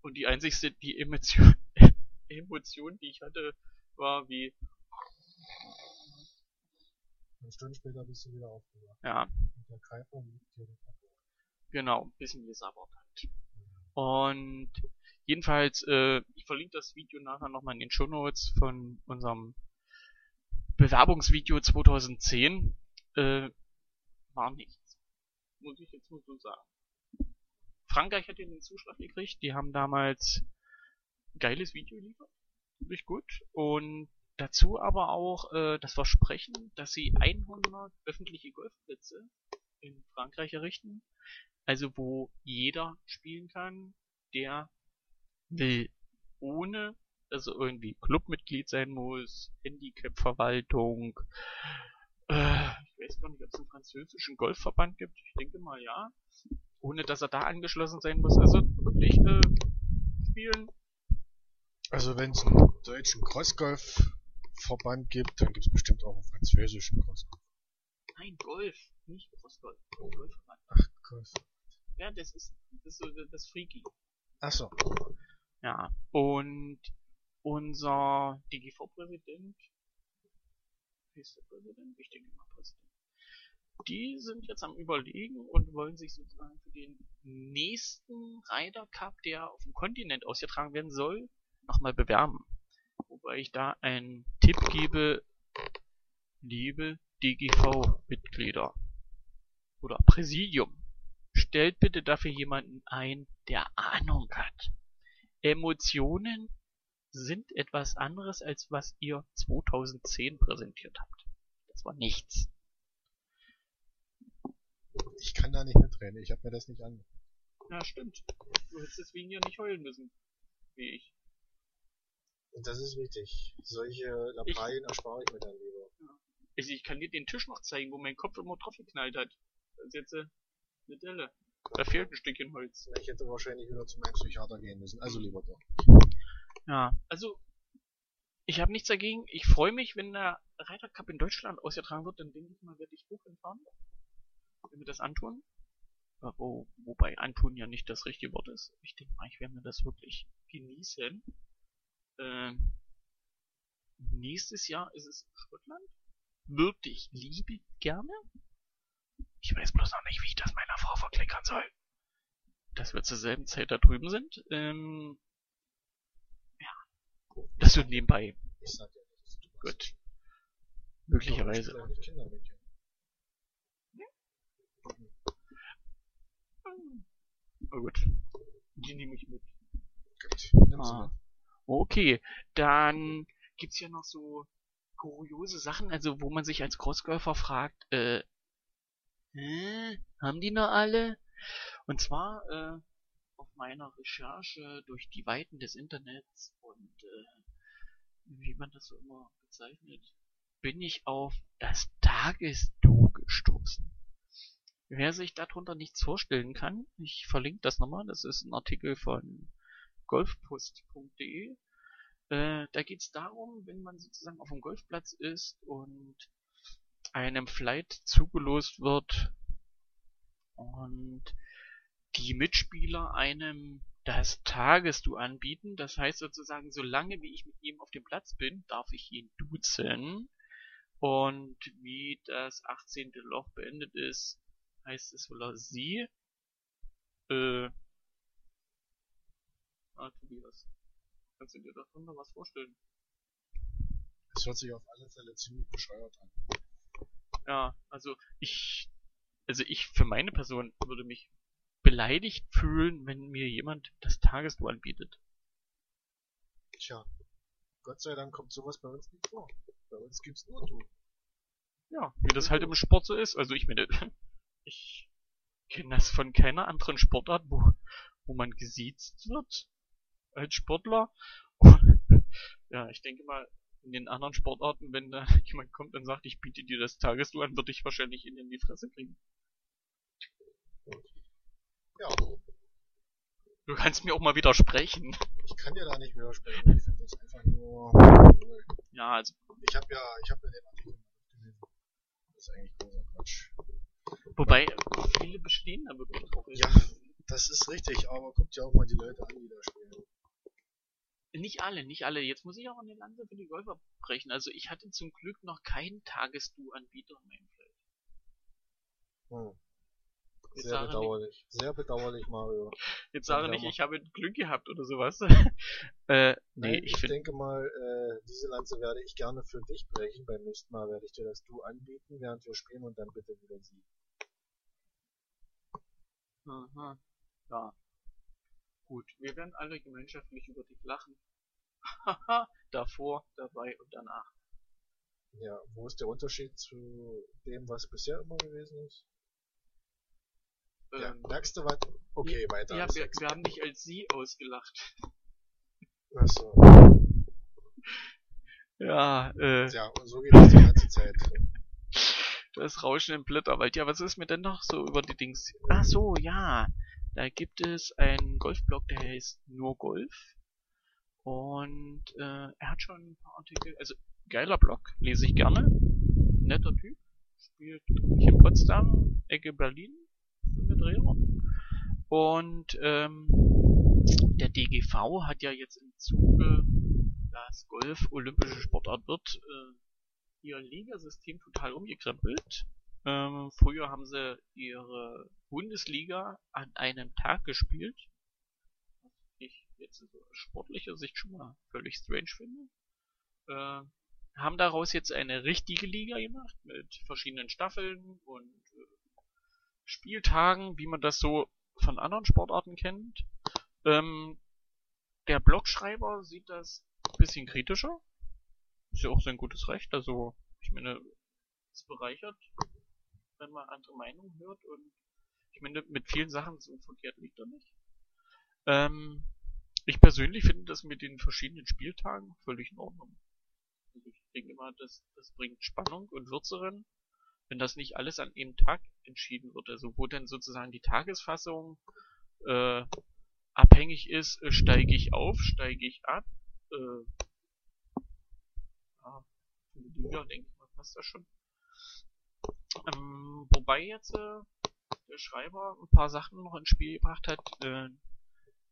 Und die einzigste, die Emotion, Emotion, die ich hatte, war wie, Eine Stunde später bist du wieder aufgewacht. ja, Und der liegt dir die Kacke. genau, ein bisschen gesabbert halt. Und jedenfalls, äh, ich verlinke das Video nachher nochmal in den Shownotes von unserem Bewerbungsvideo 2010. Äh, war nichts. Muss ich jetzt nur so sagen. Frankreich hat den Zuschlag gekriegt. Die haben damals geiles Video geliefert. Wirklich gut. Und dazu aber auch äh, das Versprechen, dass sie 100 öffentliche Golfplätze in Frankreich errichten. Also wo jeder spielen kann, der will. Ohne, dass er irgendwie Clubmitglied sein muss, Handicap-Verwaltung. Äh, ich weiß gar nicht, ob es einen französischen Golfverband gibt. Ich denke mal ja. ohne dass er da angeschlossen sein muss. Also wirklich äh, spielen. Also wenn es einen deutschen Crossgolf-Verband gibt, dann gibt es bestimmt auch einen französischen Crossgolf. Nein, Golf, nicht Crossgolf. Golf. Ach, Golf. Ja, das ist das, ist so das Freaky. Achso. Ja, und unser DGV-Präsident, der Präsident? Ich denke mal Präsident. Die sind jetzt am überlegen und wollen sich sozusagen für den nächsten Ryder Cup, der auf dem Kontinent ausgetragen werden soll, nochmal bewerben. Wobei ich da einen Tipp gebe, liebe DGV-Mitglieder oder Präsidium, stellt bitte dafür jemanden ein, der Ahnung hat. Emotionen sind etwas anderes, als was ihr 2010 präsentiert habt. Das war nichts. Ich kann da nicht mitreden, ich habe mir das nicht an. Ja, stimmt. Du hättest deswegen ja nicht heulen müssen. Wie ich. Das ist richtig. Solche Lappalien erspare ich mir dann lieber. Also ich kann dir den Tisch noch zeigen, wo mein Kopf immer drauf geknallt hat. Das ist jetzt äh, eine Delle. Da fehlt ein Stückchen Holz. Ich hätte wahrscheinlich wieder zu meinem Psychiater gehen müssen. Also lieber doch. Ja, also ich habe nichts dagegen. Ich freue mich, wenn der Ryder Cup in Deutschland ausgetragen wird, dann denke ich mal, werde ich hoch hinfahren. Wenn wir das antun. Wo, wobei antun ja nicht das richtige Wort ist. Ich denke mal, ich werde mir das wirklich genießen. Ähm, nächstes Jahr ist es Schottland. Würde ich liebe gerne. Ich weiß bloß noch nicht, wie ich das meiner Frau verklickern soll. Dass wir zur selben Zeit da drüben sind. Ähm, ja. Das wird nebenbei. Gut. Möglicherweise. Oh gut. Die nehme ich mit. Gut. Nimm sie Ah. mit. Okay, dann gibt's ja noch so kuriose Sachen, also wo man sich als Crossgolfer fragt, äh, hä, haben die noch alle? Und zwar äh, auf meiner Recherche durch die Weiten des Internets und äh, wie man das so immer bezeichnet, bin ich auf das Tagesdu gestoßen. Wer sich darunter nichts vorstellen kann, ich verlinke das nochmal, das ist ein Artikel von golfpost.de. Äh, da geht es darum, wenn man sozusagen auf dem Golfplatz ist und einem Flight zugelost wird und die Mitspieler einem das Tagesdu anbieten. Das heißt sozusagen, solange wie ich mit ihm auf dem Platz bin, darf ich ihn duzen. Und wie das 18. Loch beendet ist, heißt es wohl sie. Äh, Ah, Tobias. Kannst du dir davon noch was vorstellen? Das hört sich auf alle Fälle ziemlich bescheuert an. Ja, also ich, also ich für meine Person würde mich beleidigt fühlen, wenn mir jemand das Tagesdu anbietet. Tja. Gott sei Dank kommt sowas bei uns nicht vor. Bei uns gibt's nur du. Ja, wie das halt im Sport so ist. Also ich meine, [laughs] ich kenne das von keiner anderen Sportart, wo, wo man gesiezt wird als Sportler. [laughs] ja, ich denke mal, in den anderen Sportarten, wenn da [laughs] jemand kommt und sagt, ich biete dir das Tagesdu an, würde ich wahrscheinlich ihn in die Fresse kriegen. Ja. Du kannst mir auch mal widersprechen. Ich kann dir da nicht widersprechen. Ich finde das einfach nur. Ja, also, Ich habe ja, ich habe ja den Artikel durchgelesen. Das ist eigentlich großer Quatsch. wobei, viele bestehen da wirklich drauf. Ja, das ist richtig, aber guck dir auch mal die Leute an, die da spielen. Nicht alle, nicht alle. Jetzt muss ich auch eine Lanze für die Golfer brechen. Also ich hatte zum Glück noch keinen Tagesdu-Anbieter in meinem Feld. Hm. Jetzt Sehr bedauerlich. Sehr bedauerlich, Mario. [laughs] Jetzt sage nicht, ich habe Glück gehabt oder sowas. [laughs] äh, nee, Nein, ich ich denke mal, äh, diese Lanze werde ich gerne für dich brechen. Beim nächsten Mal werde ich dir das Du anbieten, während wir spielen und dann bitte wieder sie. aha, ja. Gut, wir werden alle gemeinschaftlich über dich lachen. Haha, [laughs] davor, dabei und danach. Ja, wo ist der Unterschied zu dem, was bisher immer gewesen ist? Ja, Ähm, merkst du was? Okay, weiter. ja, wir, wir haben dich als sie ausgelacht. Achso. Ja, äh, Ja, und so geht das die ganze Zeit. [laughs] Das Rauschen im Blätterwald. Ja, was ist mir denn noch so über die Dings? Ach so, ja. Da gibt es einen Golfblog, der heißt nur Golf. Und äh, er hat schon ein paar Artikel, also geiler Blog, lese ich gerne. Netter Typ, spielt hier in Potsdam, Ecke Berlin, so eine Drehung. Und ähm, der DGV hat ja jetzt im Zuge, dass Golf olympische Sportart wird, äh, ihr Ligasystem total umgekrempelt. Ähm, früher haben sie ihre Bundesliga an einem Tag gespielt. Was ich jetzt aus sportlicher Sicht schon mal völlig strange finde. Äh, haben daraus jetzt eine richtige Liga gemacht mit verschiedenen Staffeln und äh, Spieltagen, wie man das so von anderen Sportarten kennt. Ähm, der Blogschreiber sieht das ein bisschen kritischer. Ist ja auch sein gutes Recht. Also, ich meine, es bereichert, wenn man andere Meinungen hört und ich meine, mit vielen Sachen so verkehrt liegt er nicht. Ähm, ich persönlich finde das mit den verschiedenen Spieltagen völlig in Ordnung. Also ich denke immer, das, das bringt Spannung und Würze rein, wenn das nicht alles an einem Tag entschieden wird. Also wo dann sozusagen die Tagesfassung äh, abhängig ist, äh, steige ich auf, steige ich ab. Äh, ja, denke ich mal, passt das schon. Ähm, wobei jetzt äh, Schreiber ein paar Sachen noch ins Spiel gebracht hat, äh,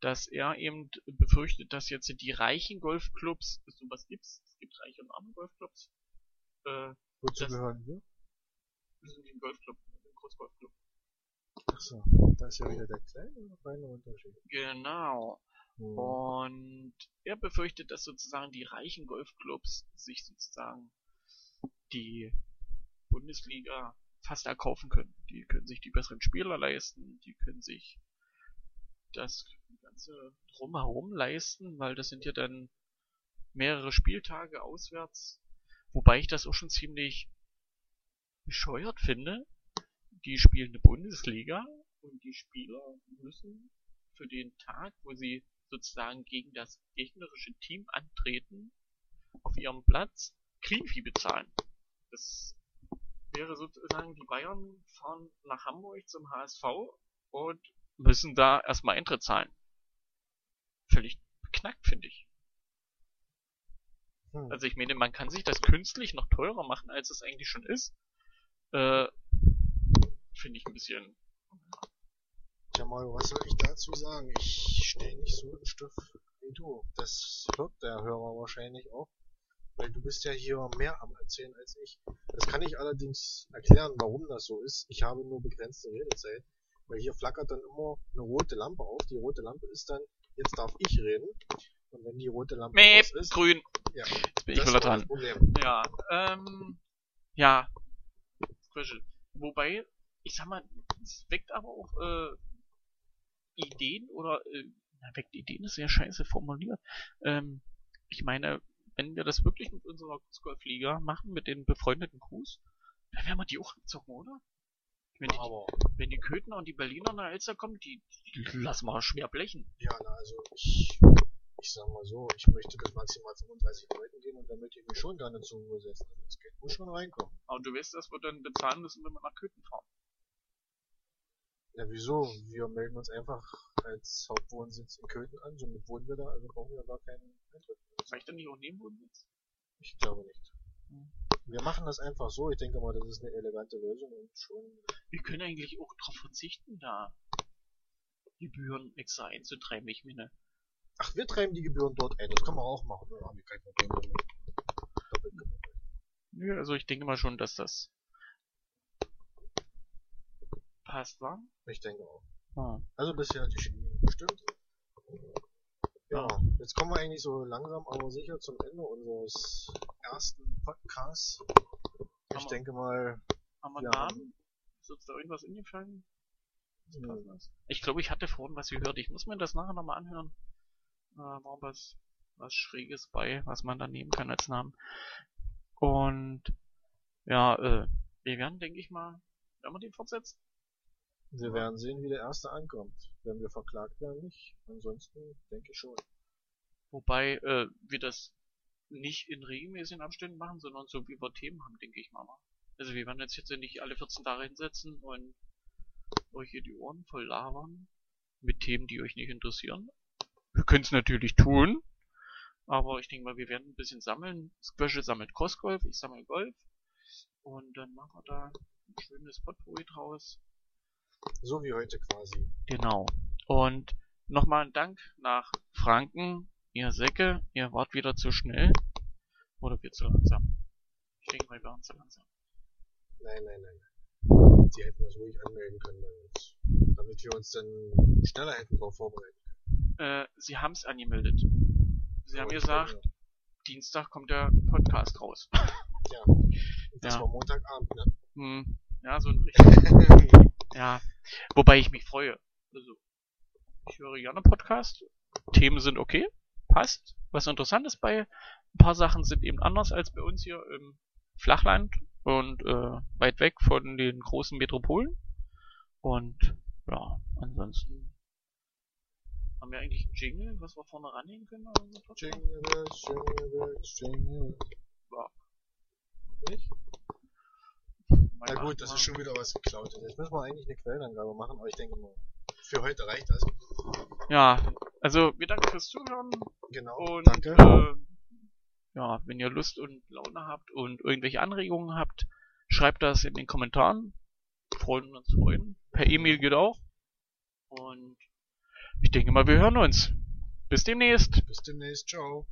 dass er eben befürchtet, dass jetzt die reichen Golfclubs, sowas gibt's, es gibt reiche und arme Golfclubs. Äh, Wozu gehören wir? wir sind im Golfclub, im Großgolfclub. Achso, da ist ja wieder der kleine oder feine Unterschied. Genau. Hm. Und er befürchtet, dass sozusagen die reichen Golfclubs sich sozusagen die Bundesliga fast erkaufen können. Die können sich die besseren Spieler leisten, die können sich das ganze drumherum leisten, weil das sind ja dann mehrere Spieltage auswärts. Wobei ich das auch schon ziemlich bescheuert finde. Die spielen eine Bundesliga und die Spieler müssen für den Tag, wo sie sozusagen gegen das gegnerische Team antreten, auf ihrem Platz Greenfee bezahlen. Das wäre sozusagen, die Bayern fahren nach Hamburg zum HSV und müssen da erstmal Eintritt zahlen. Völlig beknackt, finde ich. Hm. Also ich meine, man kann sich das künstlich noch teurer machen, als es eigentlich schon ist. Äh, finde ich ein bisschen. Tja mal, was soll ich dazu sagen? Ich stehe nicht so im Stoff wie du. Das hört der Hörer wahrscheinlich auch. Weil du bist ja hier mehr am Erzählen als ich. Das kann ich allerdings erklären, warum das so ist. Ich habe nur begrenzte Redezeit. Weil hier flackert dann immer eine rote Lampe auf. Die rote Lampe ist dann, jetzt darf ich reden. Und wenn die rote Lampe Mäh, ist, grün. Ja. Jetzt bin ich wieder dran. Ja, ähm, ja. Wobei, ich sag mal, es weckt aber auch äh, Ideen oder äh, weckt Ideen ist sehr scheiße formuliert. Ähm, ich meine, wenn wir das wirklich mit unserer Golfliga machen, mit den befreundeten Crews, dann werden wir die auch zocken, oder? Wenn die, Aber, wenn die Köthner und die Berliner nach Elster kommen, die, die lassen wir schwer blechen. ja, na, also ich, ich sag mal so, ich möchte bis maximal 35 Leuten gehen und dann möchte ich mich schon gerne zur Ruhe setzen. Das Geld muss schon reinkommen. Aber du weißt, dass wir dann bezahlen müssen, wenn wir nach Köthen fahren. Ja, wieso? Wir melden uns einfach als Hauptwohnsitz in Köthen an, somit wohnen wir da, also brauchen wir da keinen. Reicht dann nicht auch Nebenwohnsitz? Ich glaube nicht. Hm. Wir machen das einfach so, ich denke mal, das ist eine elegante Lösung und schon, Wir können eigentlich auch darauf verzichten, da Gebühren extra einzutreiben. Ich meine, ach, wir treiben die Gebühren dort ein, das können wir auch machen, da haben wir kein Problem damit. Nö, also ich denke mal schon, dass das passt, wa? Ich denke auch. Ah. Also bisher hat die Chemie gestimmt. Ja, jetzt kommen wir eigentlich so langsam aber sicher zum Ende unseres ersten Podcasts. Ich Hammer. denke mal, Haben wir Ja. Namen? Ist uns da irgendwas eingefallen? Hm. Ich glaube, ich hatte vorhin was gehört. Ich muss mir das nachher nochmal anhören. Äh, war was, was Schräges bei, was man da nehmen kann als Namen. Und ja, äh, wir werden, denke ich mal, wenn wir den fortsetzen. Wir werden sehen, wie der erste ankommt. Wenn wir verklagt werden, nicht. Ansonsten denke ich schon. Wobei äh, wir das nicht in regelmäßigen Abständen machen, sondern so wie wir Themen haben, denke ich mal. Also wir werden jetzt jetzt nicht alle 14 Tage hinsetzen und euch hier die Ohren voll labern mit Themen, die euch nicht interessieren. Wir können es natürlich tun, aber ich denke mal, wir werden ein bisschen sammeln. Squashel sammelt Crossgolf, ich sammle Golf und dann machen wir da ein schönes Potpourri draus. So wie heute quasi. Genau. Und nochmal ein Dank nach Franken. Ihr Säcke, ihr wart wieder zu schnell. Oder wir zu langsam. Ich denke mal, wir waren zu langsam. Nein, nein, nein. Sie hätten das ruhig anmelden können bei uns. Damit wir uns dann schneller hätten darauf vorbereiten Äh, sie haben es angemeldet. Sie haben können. gesagt, Dienstag kommt der Podcast raus. Ja. [laughs] Das Ja. war Montagabend, ne? Hm, ja, so ein [laughs] richtig. Ja. Wobei ich mich freue. Also, ich höre gerne Podcast. Themen sind okay. Passt. Was interessant ist bei ein paar Sachen sind eben anders als bei uns hier im Flachland und äh, weit weg von den großen Metropolen. Und ja, ansonsten haben wir eigentlich einen Jingle, was wir vorne rannehmen können. Jingle bells, jingle bells, jingle bells. Ja. Nicht? Na gut, das ist schon wieder was geklaut. Jetzt müssen wir eigentlich eine Quellenangabe machen, aber ich denke mal, für heute reicht das. Ja, also wir danken fürs Zuhören. Genau. Und Danke. Äh, ja, wenn ihr Lust und Laune habt und irgendwelche Anregungen habt, schreibt das in den Kommentaren. Freuen uns freuen. Per E-Mail geht auch. Und ich denke mal, wir hören uns. Bis demnächst. Bis demnächst. Ciao.